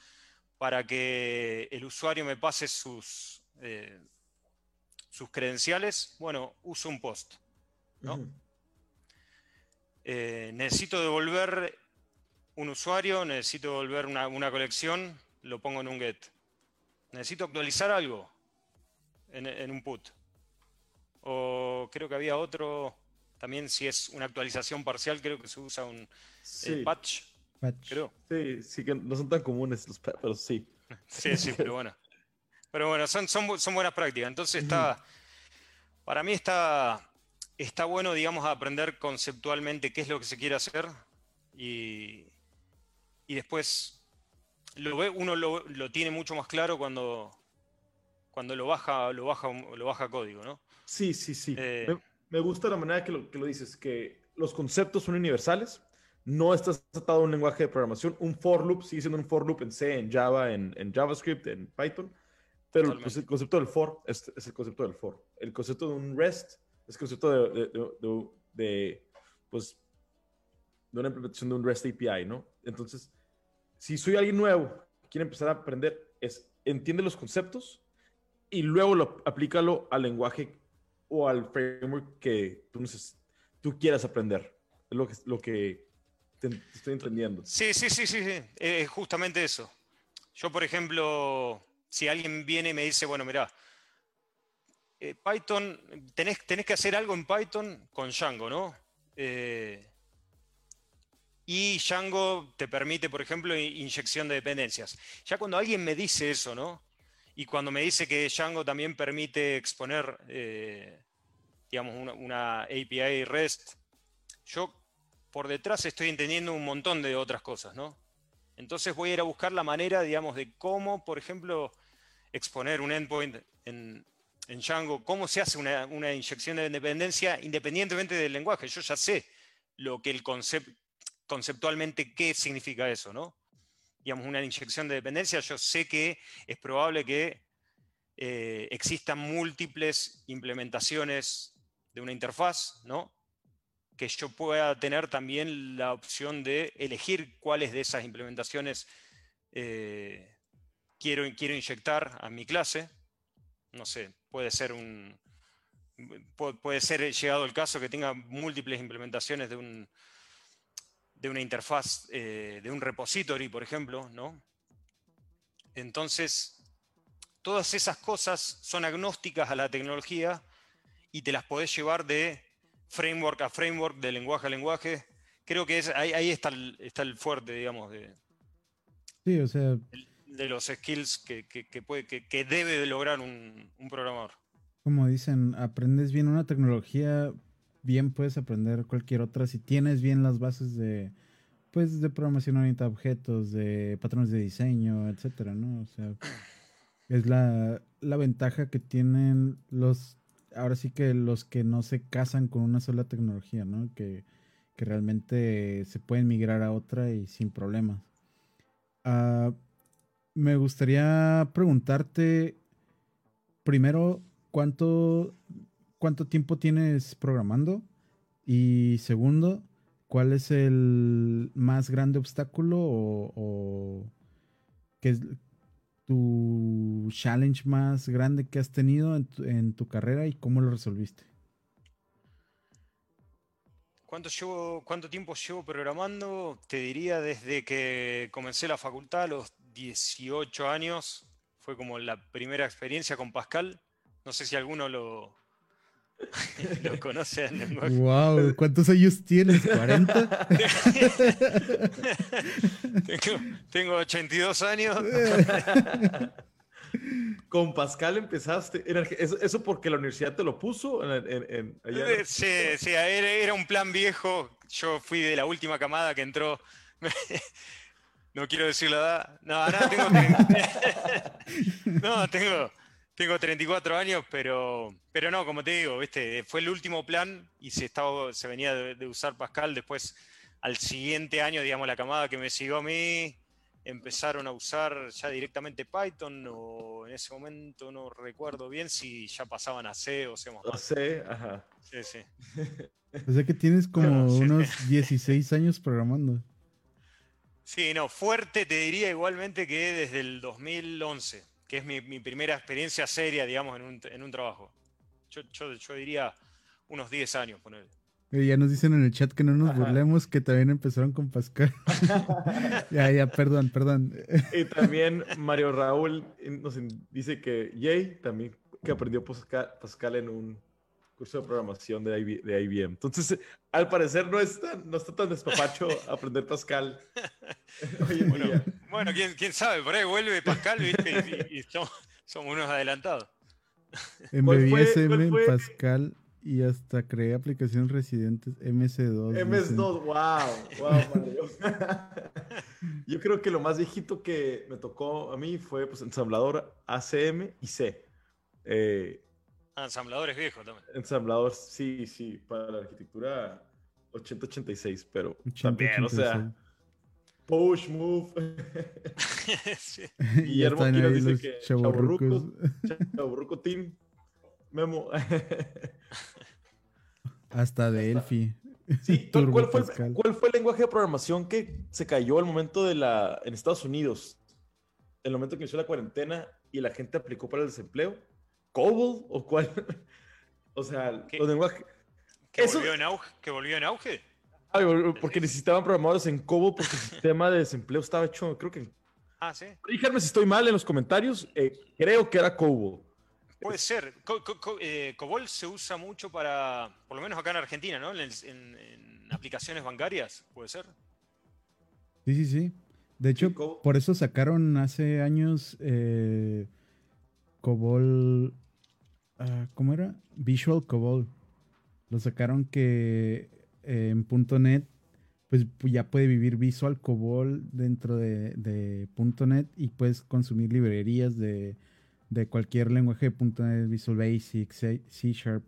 para que el usuario me pase sus, eh, sus credenciales. Bueno, uso un post, ¿no? Eh, necesito devolver un usuario, necesito devolver una, una colección, lo pongo en un get necesito actualizar algo en, un put. O creo que había otro, también si es una actualización parcial, creo que se usa un patch. Creo. Sí, sí que no son tan comunes los patch, pero sí. sí, sí, pero bueno. Pero bueno, son, son, buenas prácticas. Entonces está, para mí está, está bueno, digamos, aprender conceptualmente qué es lo que se quiere hacer y, y después lo ve, uno lo, tiene mucho más claro cuando, cuando lo baja, lo baja, lo baja código, ¿no? Sí, sí, sí. Eh, me, gusta la manera que lo, que lo dices, que los conceptos son universales. No estás atado a un lenguaje de programación. Un for loop sigue siendo un for loop en C, en Java, en, JavaScript, en Python. Pero pues, el concepto del for es, el concepto del for. El concepto de un REST es el concepto de, de, de, pues, de una implementación de un REST API, ¿no? Entonces, si soy alguien nuevo, quiere empezar a aprender, es entiende los conceptos y luego lo, aplícalo al lenguaje o al framework que tú, quieras aprender. Es lo que, estoy entendiendo. Sí, sí, sí, sí, es justamente eso. Yo, por ejemplo, si alguien viene y me dice, bueno, mira, eh, Python, tenés, tenés, que hacer algo en Python con Django, ¿no? Eh, y Django te permite, por ejemplo, inyección de dependencias. Ya cuando alguien me dice eso, ¿no? Y cuando me dice que Django también permite exponer, eh, digamos, una, API REST, yo por detrás estoy entendiendo un montón de otras cosas, ¿no? Entonces voy a ir a buscar la manera, digamos, de cómo, por ejemplo, exponer un endpoint en, Django, cómo se hace una, una, inyección de dependencia independientemente del lenguaje. Yo ya sé lo que el concepto, conceptualmente qué significa eso, ¿no? Digamos, una inyección de dependencia, yo sé que es probable que eh, existan múltiples implementaciones de una interfaz, ¿no? Que yo pueda tener también la opción de elegir cuáles de esas implementaciones eh, quiero, quiero inyectar a mi clase. No sé, puede ser un, puede ser llegado el caso que tenga múltiples implementaciones de un, de una interfaz eh, de un repository, por ejemplo, ¿no? Entonces, todas esas cosas son agnósticas a la tecnología y te las podés llevar de framework a framework, de lenguaje a lenguaje. Creo que es, ahí, está, el, está, el, fuerte, digamos, de, sí, o sea, de los skills que, puede, que, debe lograr un, un programador. Como dicen, aprendes bien una tecnología bien puedes aprender cualquier otra si tienes bien las bases de pues de programación orientada a objetos, de patrones de diseño, etcétera, ¿no? O sea, Es la, la ventaja que tienen los, ahora sí que los que no se casan con una sola tecnología, ¿no? Que, que realmente se pueden migrar a otra y sin problemas. Ah, me gustaría preguntarte primero, ¿cuánto, ¿cuánto tiempo tienes programando? Y segundo, ¿cuál es el más grande obstáculo o, qué es tu challenge más grande que has tenido en tu, en tu carrera y cómo lo resolviste? ¿Cuánto, llevo, ¿Cuánto tiempo llevo programando? Te diría desde que comencé la facultad a los 18 años. Fue como la primera experiencia con Pascal. No sé si alguno lo, lo conoce Wow, ¿cuántos años tienes? ¿40? tengo, tengo 82 años. Con Pascal empezaste. ¿Eso, porque la universidad te lo puso? En, eh, Sí, sí era, un plan viejo. Yo fui de la última camada que entró. no quiero decir la edad. No, no, tengo, no, tengo, tengo 34 años, pero, pero no, como te digo, ¿viste? fue el último plan y se, estaba, se venía de, de usar Pascal. Después, al siguiente año, digamos, la camada que me siguió a mí empezaron a usar ya directamente Python o en ese momento no recuerdo bien si ya pasaban a C o C++. A C, ajá. Sí, sí. O sea que tienes como unos 16 años programando. Sí, no, fuerte te diría igualmente que desde el 2011, que es mi, primera experiencia seria, digamos, en un, en un trabajo. Yo, yo, yo, diría unos 10 años, ponerle. Ya nos dicen en el chat que no nos burlemos, que también empezaron con Pascal. ya, ya, perdón, perdón. y también Mario Raúl nos dice que Jay también que aprendió Pascal, en un curso de programación de, IBM. Entonces, al parecer no, no está tan despapacho aprender Pascal. bueno, ¿quién, sabe, por ahí vuelve Pascal y, somos, unos adelantados. En BBSM, Pascal y hasta creé aplicaciones residentes MS2. MS2, wow, wow, Yo creo que lo más viejito que me tocó a mí fue pues ensamblador ACM y C. Eh, ah, ensamblador es viejo también. Ensamblador, sí, sí, para la arquitectura 8086, pero también, o sea, push, move. sí. Guillermo aquí nos dice que Chaburruco Team Memo. Hasta Delphi. Sí, ¿cuál, fue, ¿cuál, fue, el lenguaje de programación que se cayó al momento de la. en Estados Unidos? El momento que inició la cuarentena y la gente aplicó para el desempleo. ¿COBOL o cuál? o sea, ¿Qué, los lenguajes. ¿Que, volvió en auge? ¿Que volvió en auge? porque necesitaban programadores en COBOL porque el sistema de desempleo estaba hecho, creo que. Ah, sí. Díganme si estoy mal en los comentarios. Eh, creo que era COBOL. Puede ser. Eh, COBOL se usa mucho para, por lo menos acá en Argentina, ¿no? En, aplicaciones bancarias, ¿puede ser? Sí, sí, sí. De hecho, por eso sacaron hace años eh, COBOL. Ah, ¿Cómo era? Visual COBOL. Lo sacaron que eh, en .NET pues ya puede vivir Visual COBOL dentro de, de .NET y puedes consumir librerías de de cualquier lenguaje de .NET, Visual Basic, C, Sharp,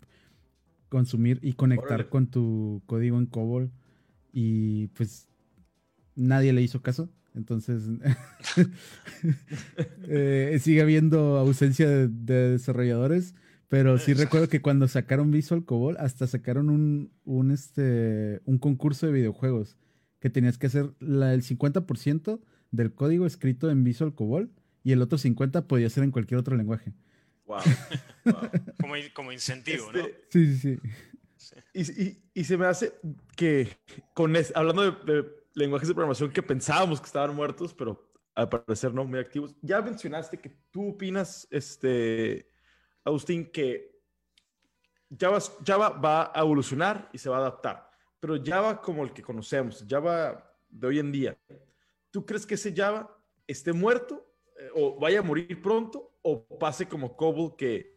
consumir y conectar con tu código en COBOL y pues nadie le hizo caso. Entonces eh, sigue habiendo ausencia de, desarrolladores, pero sí recuerdo que cuando sacaron Visual COBOL hasta sacaron un, un, este, un concurso de videojuegos que tenías que hacer la, el 50% del código escrito en Visual COBOL y el otro 50 podía ser en cualquier otro lenguaje. Wow. Como, incentivo, ¿no? Este, sí, sí, sí. Y, se me hace que, con hablando de, lenguajes de programación que pensábamos que estaban muertos, pero al parecer no, muy activos. Ya mencionaste que tú opinas, este, Agustín, que Java, Java va a evolucionar y se va a adaptar, pero Java como el que conocemos, Java de hoy en día, ¿tú crees que ese Java esté muerto eh, o vaya a morir pronto o pase como Cobol que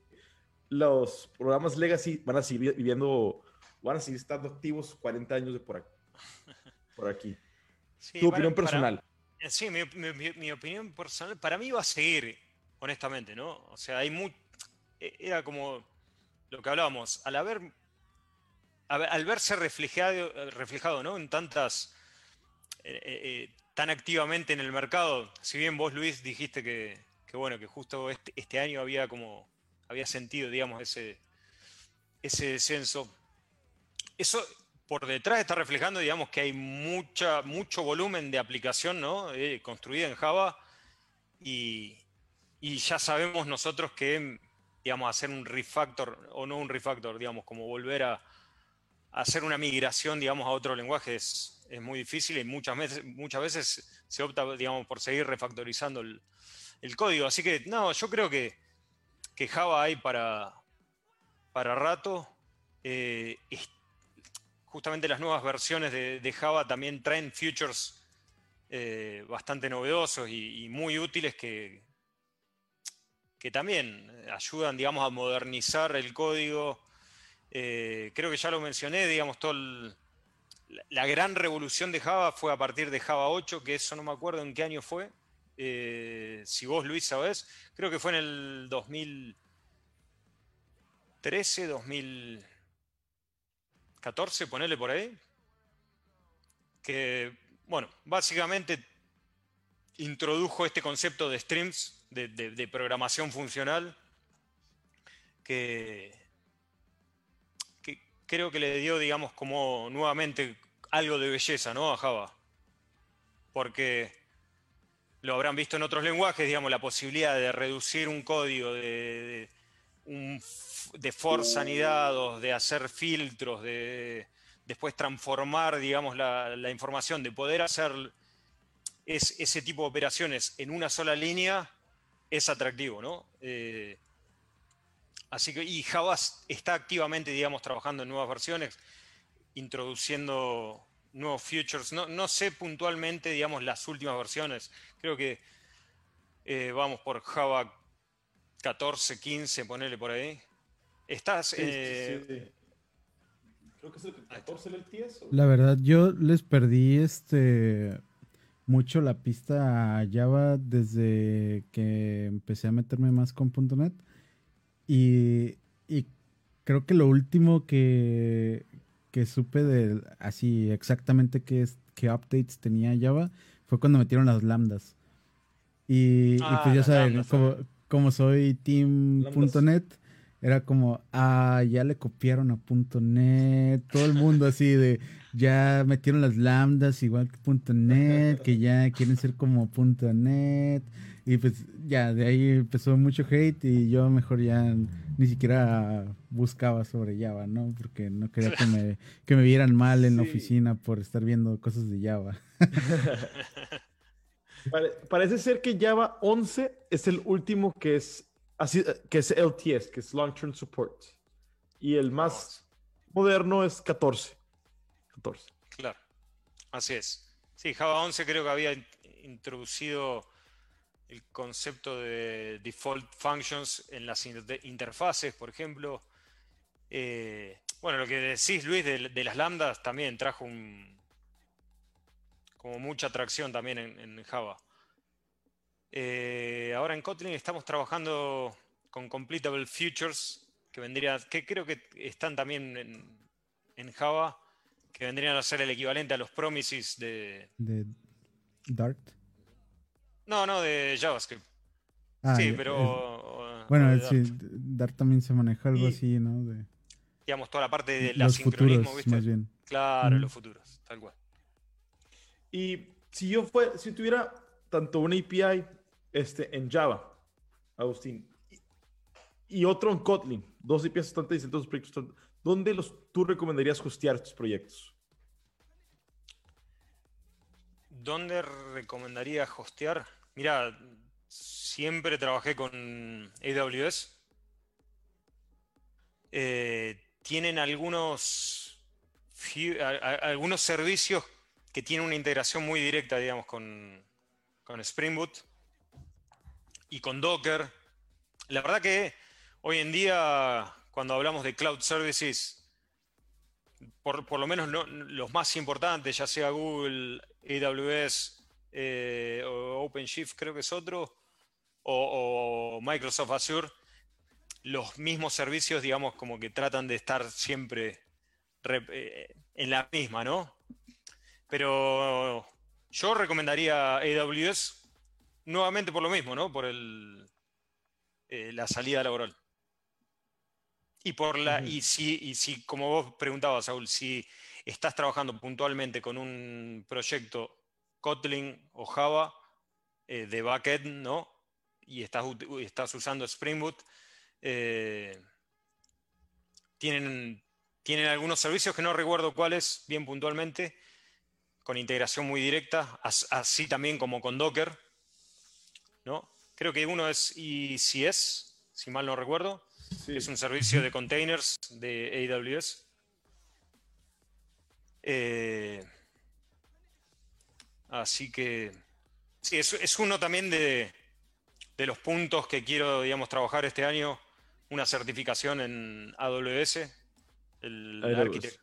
los programas legacy van a seguir viviendo, van a seguir estando activos 40 años de por aquí. Por aquí. tu opinión personal. sí, mi, opinión personal, para mí va a seguir. honestamente, ¿no? O sea, hay muy, era como lo que hablábamos, al haber, al verse reflejado, reflejado ¿no? en tantas, eh, eh, tan activamente en el mercado, si bien vos Luis dijiste que, bueno, que justo este, este, año había como, había sentido, digamos, ese, ese descenso, eso por detrás está reflejando, digamos, que hay mucha, mucho volumen de aplicación, ¿no? Eh, construida en Java y ya sabemos nosotros que digamos, hacer un refactor, o no un refactor, digamos, como volver a, hacer una migración, digamos, a otro lenguaje es, muy difícil y muchas veces, muchas veces se opta, digamos, por seguir refactorizando el, código. Así que, no, yo creo que, que Java hay para, para rato. Eh, justamente las nuevas versiones de, Java también traen features eh, bastante novedosos y muy útiles que, que también ayudan, digamos, a modernizar el código. Eh, creo que ya lo mencioné, digamos, todo la, gran revolución de Java fue a partir de Java 8, que eso no me acuerdo en qué año fue. Eh, si vos, Luis, sabés, creo que fue en el 2013, 2014, ponele por ahí. Que, bueno, básicamente introdujo este concepto de streams de, programación funcional que, creo que le dio, digamos, como nuevamente algo de belleza ¿no? a Java. Porque lo habrán visto en otros lenguajes, digamos, la posibilidad de reducir un código, de, de, for sanidad, de hacer filtros, de después transformar, digamos, la, la información, de poder hacer es, ese tipo de operaciones en una sola línea, es atractivo, ¿no? Eh, así que, y Java está activamente, digamos, trabajando en nuevas versiones, introduciendo nuevos features. No, sé puntualmente, digamos, las últimas versiones. Creo que eh, vamos por Java 14, 15, ponerle por ahí. Estás. Eh, Creo que es el 14 el La verdad, yo les perdí este mucho la pista a Java desde que empecé a meterme más con .NET. Y, creo que lo último que, que supe de así exactamente qué, qué updates tenía Java fue cuando metieron las lambdas. Y, pues ah, ya saben, como, como, soy team.net, era como, ah, ya le copiaron a .NET, todo el mundo así de, ya metieron las lambdas igual que .NET, que ya quieren ser como .NET, y pues ya, de ahí empezó mucho hate y yo mejor ya ni siquiera buscaba sobre Java, ¿no? Porque no quería que me, que me vieran mal en la oficina por estar viendo cosas de Java. parece ser que Java 11 es el último que es Así, eh, que es LTS, que es Long Term Support. Y el más moderno es 14. 14. Claro, así es. Sí, Java 11 creo que había introducido el concepto de default functions en las interfaces, por ejemplo. Eh, bueno, lo que decís, Luis, de, las lambdas también trajo un, como mucha atracción también en Java. Eh, ahora en Kotlin estamos trabajando con Completable Futures, que vendría, que creo que están también en, Java, que vendrían a ser el equivalente a los promises de. de Dart. No, no, de JavaScript. Ah, sí, pero. bueno, sí, Dart también se maneja algo así, ¿no? digamos, toda la parte de la sincronismo, ¿viste? Más bien. Claro, los futuros, tal cual. Y si yo fue, si tuviera tanto una API este, en Java, Agustín, y, otro en Kotlin, dos IPs bastante distintos proyectos. ¿Dónde los, tú recomendarías hostear estos proyectos? ¿Dónde recomendaría hostear? Mira, siempre trabajé con AWS. Eh, tienen algunos, algunos servicios que tienen una integración muy directa, digamos, con, con Spring Boot y con Docker. La verdad que hoy en día, cuando hablamos de cloud services, por, lo menos los más importantes, ya sea Google, AWS eh, o OpenShift, creo que es otro, o, Microsoft Azure, los mismos servicios, digamos, como que tratan de estar siempre eh, en la misma, ¿no? Pero yo recomendaría AWS nuevamente por lo mismo, ¿no? Por el, eh, la salida laboral. Y por la, y si, y si, como vos preguntabas, Saúl, si estás trabajando puntualmente con un proyecto Kotlin o Java eh, de backend, ¿no? Y estás, estás usando Spring Boot, eh, tienen, tienen algunos servicios que no recuerdo cuáles bien puntualmente, con integración muy directa, así también como con Docker, ¿no? Creo que uno es ECS, si mal no recuerdo, es un servicio de containers de AWS. Eh, así que sí, es, uno también de, los puntos que quiero, digamos, trabajar este año, una certificación en AWS, el Architect.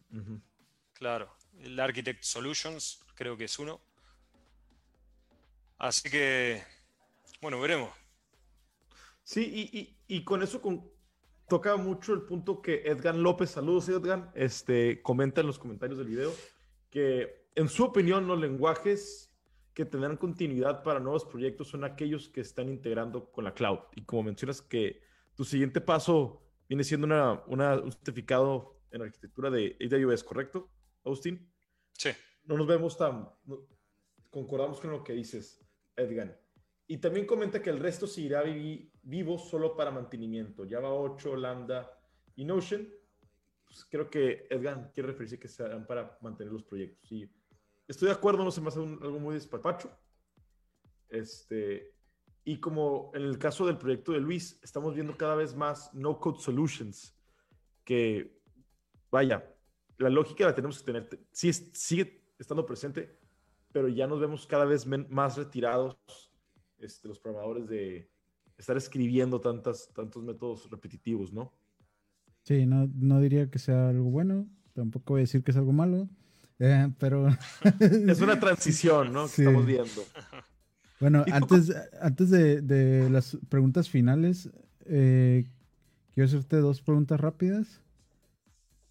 Claro, el Architect Solutions, creo que es uno. Así que, bueno, veremos. Sí, y, con eso con, toca mucho el punto que Edgar López, saludos Edgar, este, comenta en los comentarios del video, que en su opinión los lenguajes que tendrán continuidad para nuevos proyectos son aquellos que están integrando con la cloud. Y como mencionas que tu siguiente paso viene siendo una, un certificado en arquitectura de AWS, ¿correcto, Austin? Sí. No nos vemos tan... concordamos con lo que dices, Edgar. Y también comenta que el resto seguirá vivo solo para mantenimiento. Java 8, Lambda y Notion. Pues creo que Edgar quiere referirse que serán para mantener los proyectos. Y estoy de acuerdo, no se me hace algo muy despapacho. Este, y como en el caso del proyecto de Luis, estamos viendo cada vez más no-code solutions que, vaya, la lógica la tenemos que tener, sí, sigue estando presente, pero ya nos vemos cada vez más retirados este, los programadores de estar escribiendo tantas, tantos métodos repetitivos, ¿no? Sí, no, no diría que sea algo bueno, tampoco voy a decir que es algo malo, eh, pero... es una transición, ¿no? Que estamos viendo. Bueno, antes, antes de, las preguntas finales, eh, quiero hacerte dos preguntas rápidas,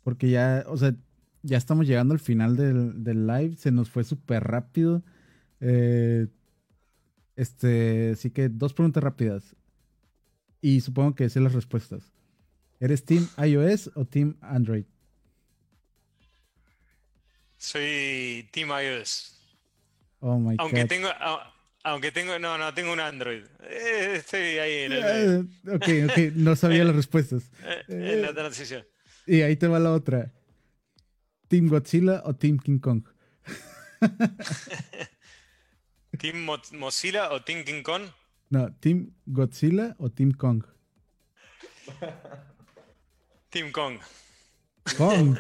porque ya, o sea, ya estamos llegando al final del, del live, se nos fue súper rápido. Eh, este, así que dos preguntas rápidas. Y supongo que sé las respuestas. ¿Eres Team iOS o Team Android? Soy Team iOS. Oh my aunque tengo, aunque tengo, no, no, tengo un Android. Eh, estoy ahí en el eh, Ok, ok, no sabía las respuestas. en la transición. Y ahí te va la otra. ¿Team Godzilla o Team King Kong? ¿Team Mozilla o Team King Kong? No, ¿Team Godzilla o Team Kong? Team Kong. Kong.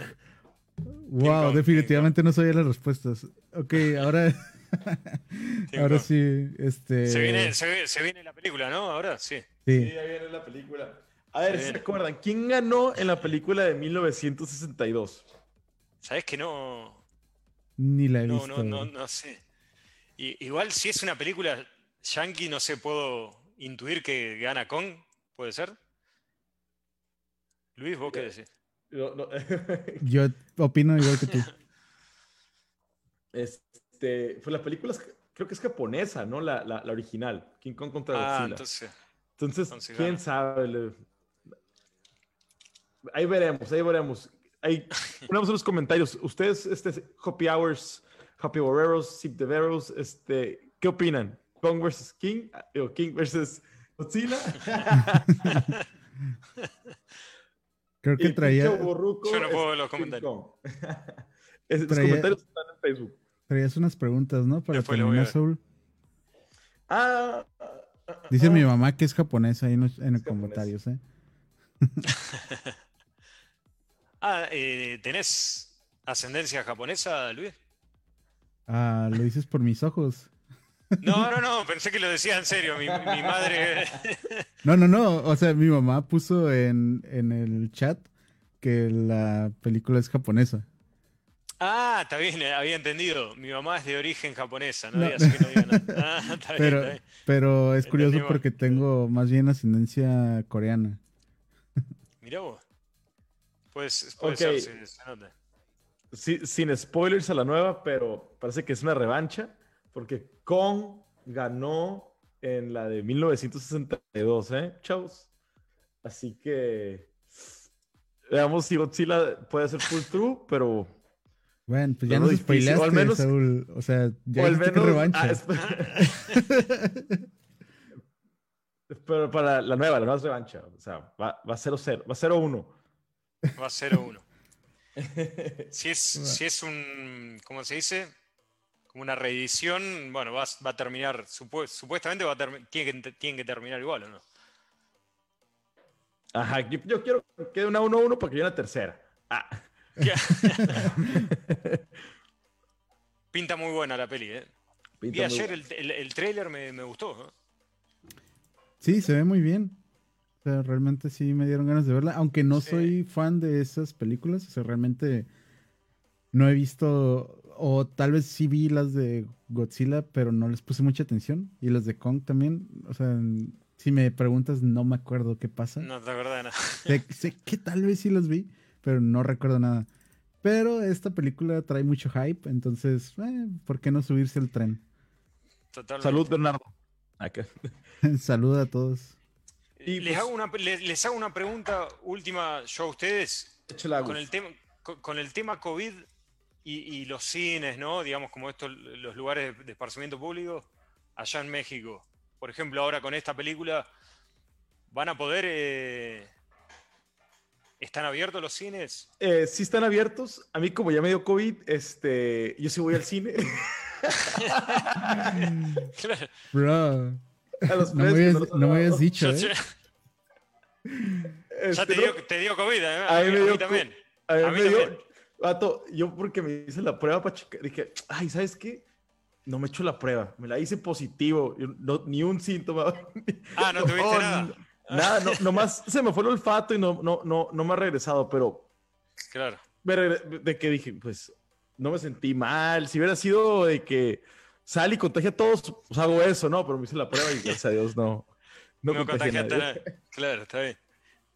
wow, definitivamente no sabía las respuestas. Ok, ahora. ahora sí, este. Se viene, se, viene, la película, ¿no? Ahora sí. Sí, sí ahí viene la película. A ver, ¿se acuerdan? ¿Quién ganó en la película de 1962? ¿Sabes que no? Ni la he no, visto. No, no, no sé igual si es una película yankee, no sé, puedo intuir que gana Kong, ¿puede ser? Luis, ¿vos qué decís? Yo opino igual que tú. Este, pues la película creo que es japonesa, ¿no? La, la, original, King Kong contra ah, Godzilla. Entonces, quién sabe. Ahí veremos, ahí veremos. Ahí ponemos en los comentarios. Ustedes, este, Happy Hours Happy Boreros, Zip the Barrels, este, ¿qué opinan? ¿Kong vs. King? ¿O King vs. Godzilla? Creo que traía. Yo no puedo ver los comentarios. los comentarios están en Facebook. Traías unas preguntas, ¿no? Para terminar, Soul. Ah, Dice mi mamá que es japonesa ahí en los, comentarios, ¿eh? ah, eh, ¿tenés ascendencia japonesa, Luis? Ah, lo dices por mis ojos. No, no, no, pensé que lo decía en serio, mi, madre. No, no, no, o sea, mi mamá puso en, el chat que la película es japonesa. Ah, está bien, eh, había entendido. Mi mamá es de origen japonesa, ¿no? No. Así que no digo nada. Ah, está bien, Pero, está bien. pero es curioso Entendimos. porque tengo más bien ascendencia coreana. Mirá vos. Pues, puede ser, se, se nota. Sí, sin spoilers a la nueva, pero parece que es una revancha, porque Kong ganó en la de 1962, ¿eh, chavos? Así que veamos si Godzilla puede ser full true, pero... Bueno, pues ya nos difícil, o spoileaste, al menos- Saúl. O sea, ya o al que menos... revancha. ah, pero para la nueva, la nueva es revancha. O sea, va, va 0-0, va 0-1. Va 0-1. Si es, si es un, ¿cómo se dice? Como una reedición, bueno, va, va a terminar, supu- supuestamente va a tiene, que, tiene que terminar igual, ¿o no? Ajá, yo, yo quiero que quede una 1-1 para que haya una tercera. Ah. Pinta muy buena la peli, ¿eh? Pinta muy ayer el, el, el trailer, me, me gustó. ¿no? Sí, se ve muy bien. O sea, realmente sí me dieron ganas de verla. Aunque no Sí. soy fan de esas películas. O sea, realmente no he visto. O tal vez sí vi las de Godzilla, pero no les puse mucha atención. Y las de Kong también. O sea, si me preguntas, no me acuerdo qué pasa. No te de nada. Sé, sé que tal vez sí las vi, pero no recuerdo nada. Pero esta película trae mucho hype, entonces, eh, ¿por qué no subirse al tren? Totalmente. Salud, Bernardo. Acá. Saluda a todos. Y les, pues- hago una, les, les hago una pregunta última yo a ustedes. Con el, tema, con, con el tema COVID y, y los cines, ¿no? Digamos, como estos, los lugares de, de esparcimiento público, allá en México. Por ejemplo, ahora con esta película, ¿van a poder... eh, ¿Están abiertos los cines? Eh, sí están abiertos. A mí, como ya me dio COVID, este, yo sí voy al cine. Claro. Bro, a los no me habías, no me dicho, Ya, ¿eh? ya Este, te, dio, te dio COVID, ¿eh? A mí me a mí dio también. a mí a mí me dio- también. vato, yo porque me hice la prueba para checar, dije, ay, ¿sabes qué? No me he hecho la prueba, me la hice positivo, yo no- ni un síntoma. Ah, no tuviste No, nada. Nada, no, nomás se me fue el olfato y no, no, no, no me ha regresado, pero Claro. me regre- de que dije, pues no me sentí mal. Si hubiera sido de que sal y contagia a todos, pues hago eso, ¿no? Pero me hice la prueba y gracias a Dios no. No, No contagiaste nadie. nada. Claro, está bien.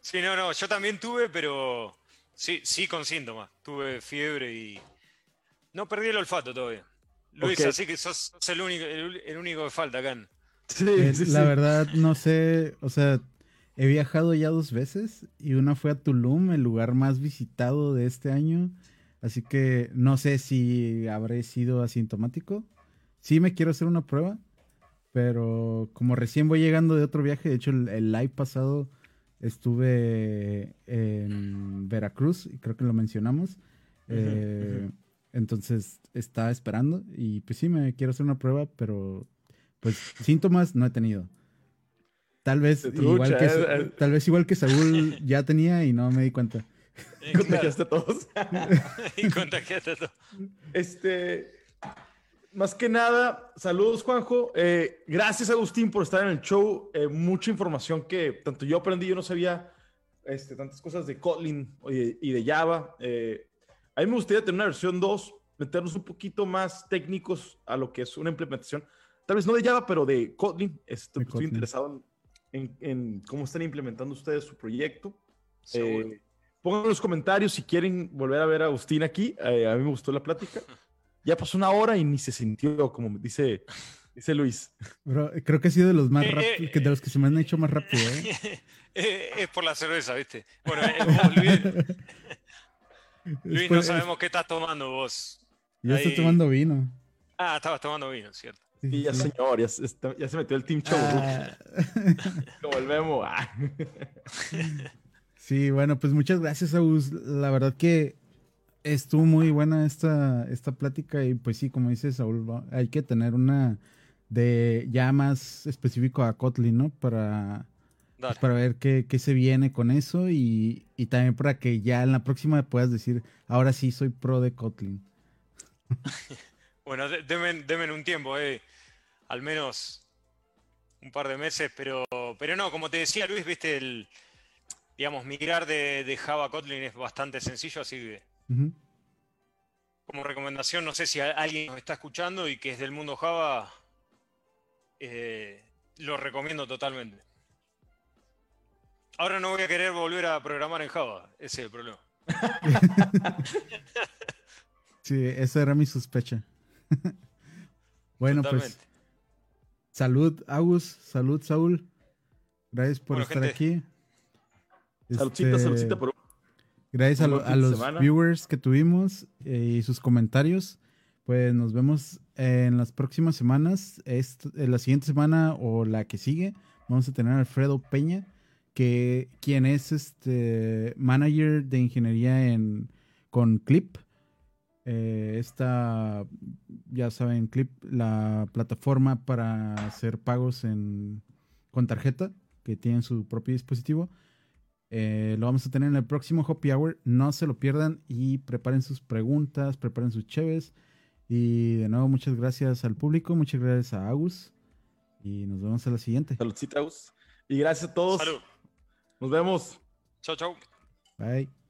Sí, no, no, yo también tuve, pero sí, sí con síntomas. Tuve fiebre y no perdí el olfato todavía. Luis, Ok. así que sos, sos el, único, el, el único que falta acá. en- Sí, Eh, sí, la sí. verdad, no sé, o sea, he viajado ya dos veces y una fue a Tulum, el lugar más visitado de este año, así que no sé si habré sido asintomático. Sí me quiero hacer una prueba, pero como recién voy llegando de otro viaje, de hecho el, el live pasado estuve en Veracruz y creo que lo mencionamos. Eh, Entonces está esperando y pues sí me quiero hacer una prueba, pero pues síntomas no he tenido. Tal vez igual que eh, eh. tal vez igual que Saúl ya tenía y no me di cuenta. Claro, Contagiaste a todos. y contagiaste a todo. Este, más que nada, saludos Juanjo. Eh, gracias Agustín por estar en el show. Eh, mucha información que tanto yo aprendí, yo no sabía este, tantas cosas de Kotlin y de, y de Java. Eh, a mí me gustaría tener una versión 2, meternos un poquito más técnicos a lo que es una implementación. Tal vez no de Java, pero de Kotlin. Esto- De estoy Kotlin. interesado en, en- en cómo están implementando ustedes su proyecto. Eh, pongan en los comentarios si quieren volver a ver a Agustín aquí. Eh, a mí me gustó la plática. Ya pasó una hora y ni se sintió, como dice, dice Luis. Bro, creo que ha sido de los más Eh, rápidos, eh, que de los que se me han hecho más rápido, ¿eh? Eh, es por la cerveza, ¿viste? Bueno, eh, Luis, Luis, no sabemos qué estás tomando vos. Yo estoy tomando vino. Ah, estabas tomando vino, ¿cierto? Sí, Y ya, señor, ya, se está- ya se metió el Team Show. Ah, Memo. Ah. sí, bueno, pues muchas gracias, Agus. La verdad que estuvo muy buena esta, esta plática y pues sí, como dice Saúl, hay que tener una de ya más específico a Kotlin, ¿no? Para, Dale. para ver qué, qué se viene con eso y, y también para que ya en la próxima puedas decir, ahora sí soy pro de Kotlin. Bueno, de- denme, denme un tiempo, eh. Al menos un par de meses, pero, pero no, como te decía Luis, viste, el, digamos, migrar de, de Java a Kotlin es bastante sencillo, así que Como recomendación, no sé si alguien nos está escuchando y que es del mundo Java, eh, lo recomiendo totalmente. Ahora no voy a querer volver a programar en Java, ese es el problema. sí, esa era mi sospecha. bueno, pues salud, Agus, salud, Saúl. Gracias por estar aquí. Saludcita, este, saludcita por Gracias a, los viewers que tuvimos eh, y sus comentarios. Pues nos vemos en las próximas semanas. en la siguiente semana o la que sigue, vamos a tener a Alfredo Peña, que quien es este manager de ingeniería en con Clip. Eh, esta, ya saben, Clip, la plataforma para hacer pagos en, con tarjeta, que tiene su propio dispositivo. Eh, lo vamos a tener en el próximo Happy Hour. No se lo pierdan y preparen sus preguntas, preparen sus cheves. Y de nuevo, muchas gracias al público, muchas gracias a Agus. Y nos vemos a la siguiente. Saludcita, Agus. Y gracias a todos. Nos vemos. Chao, chao. Bye.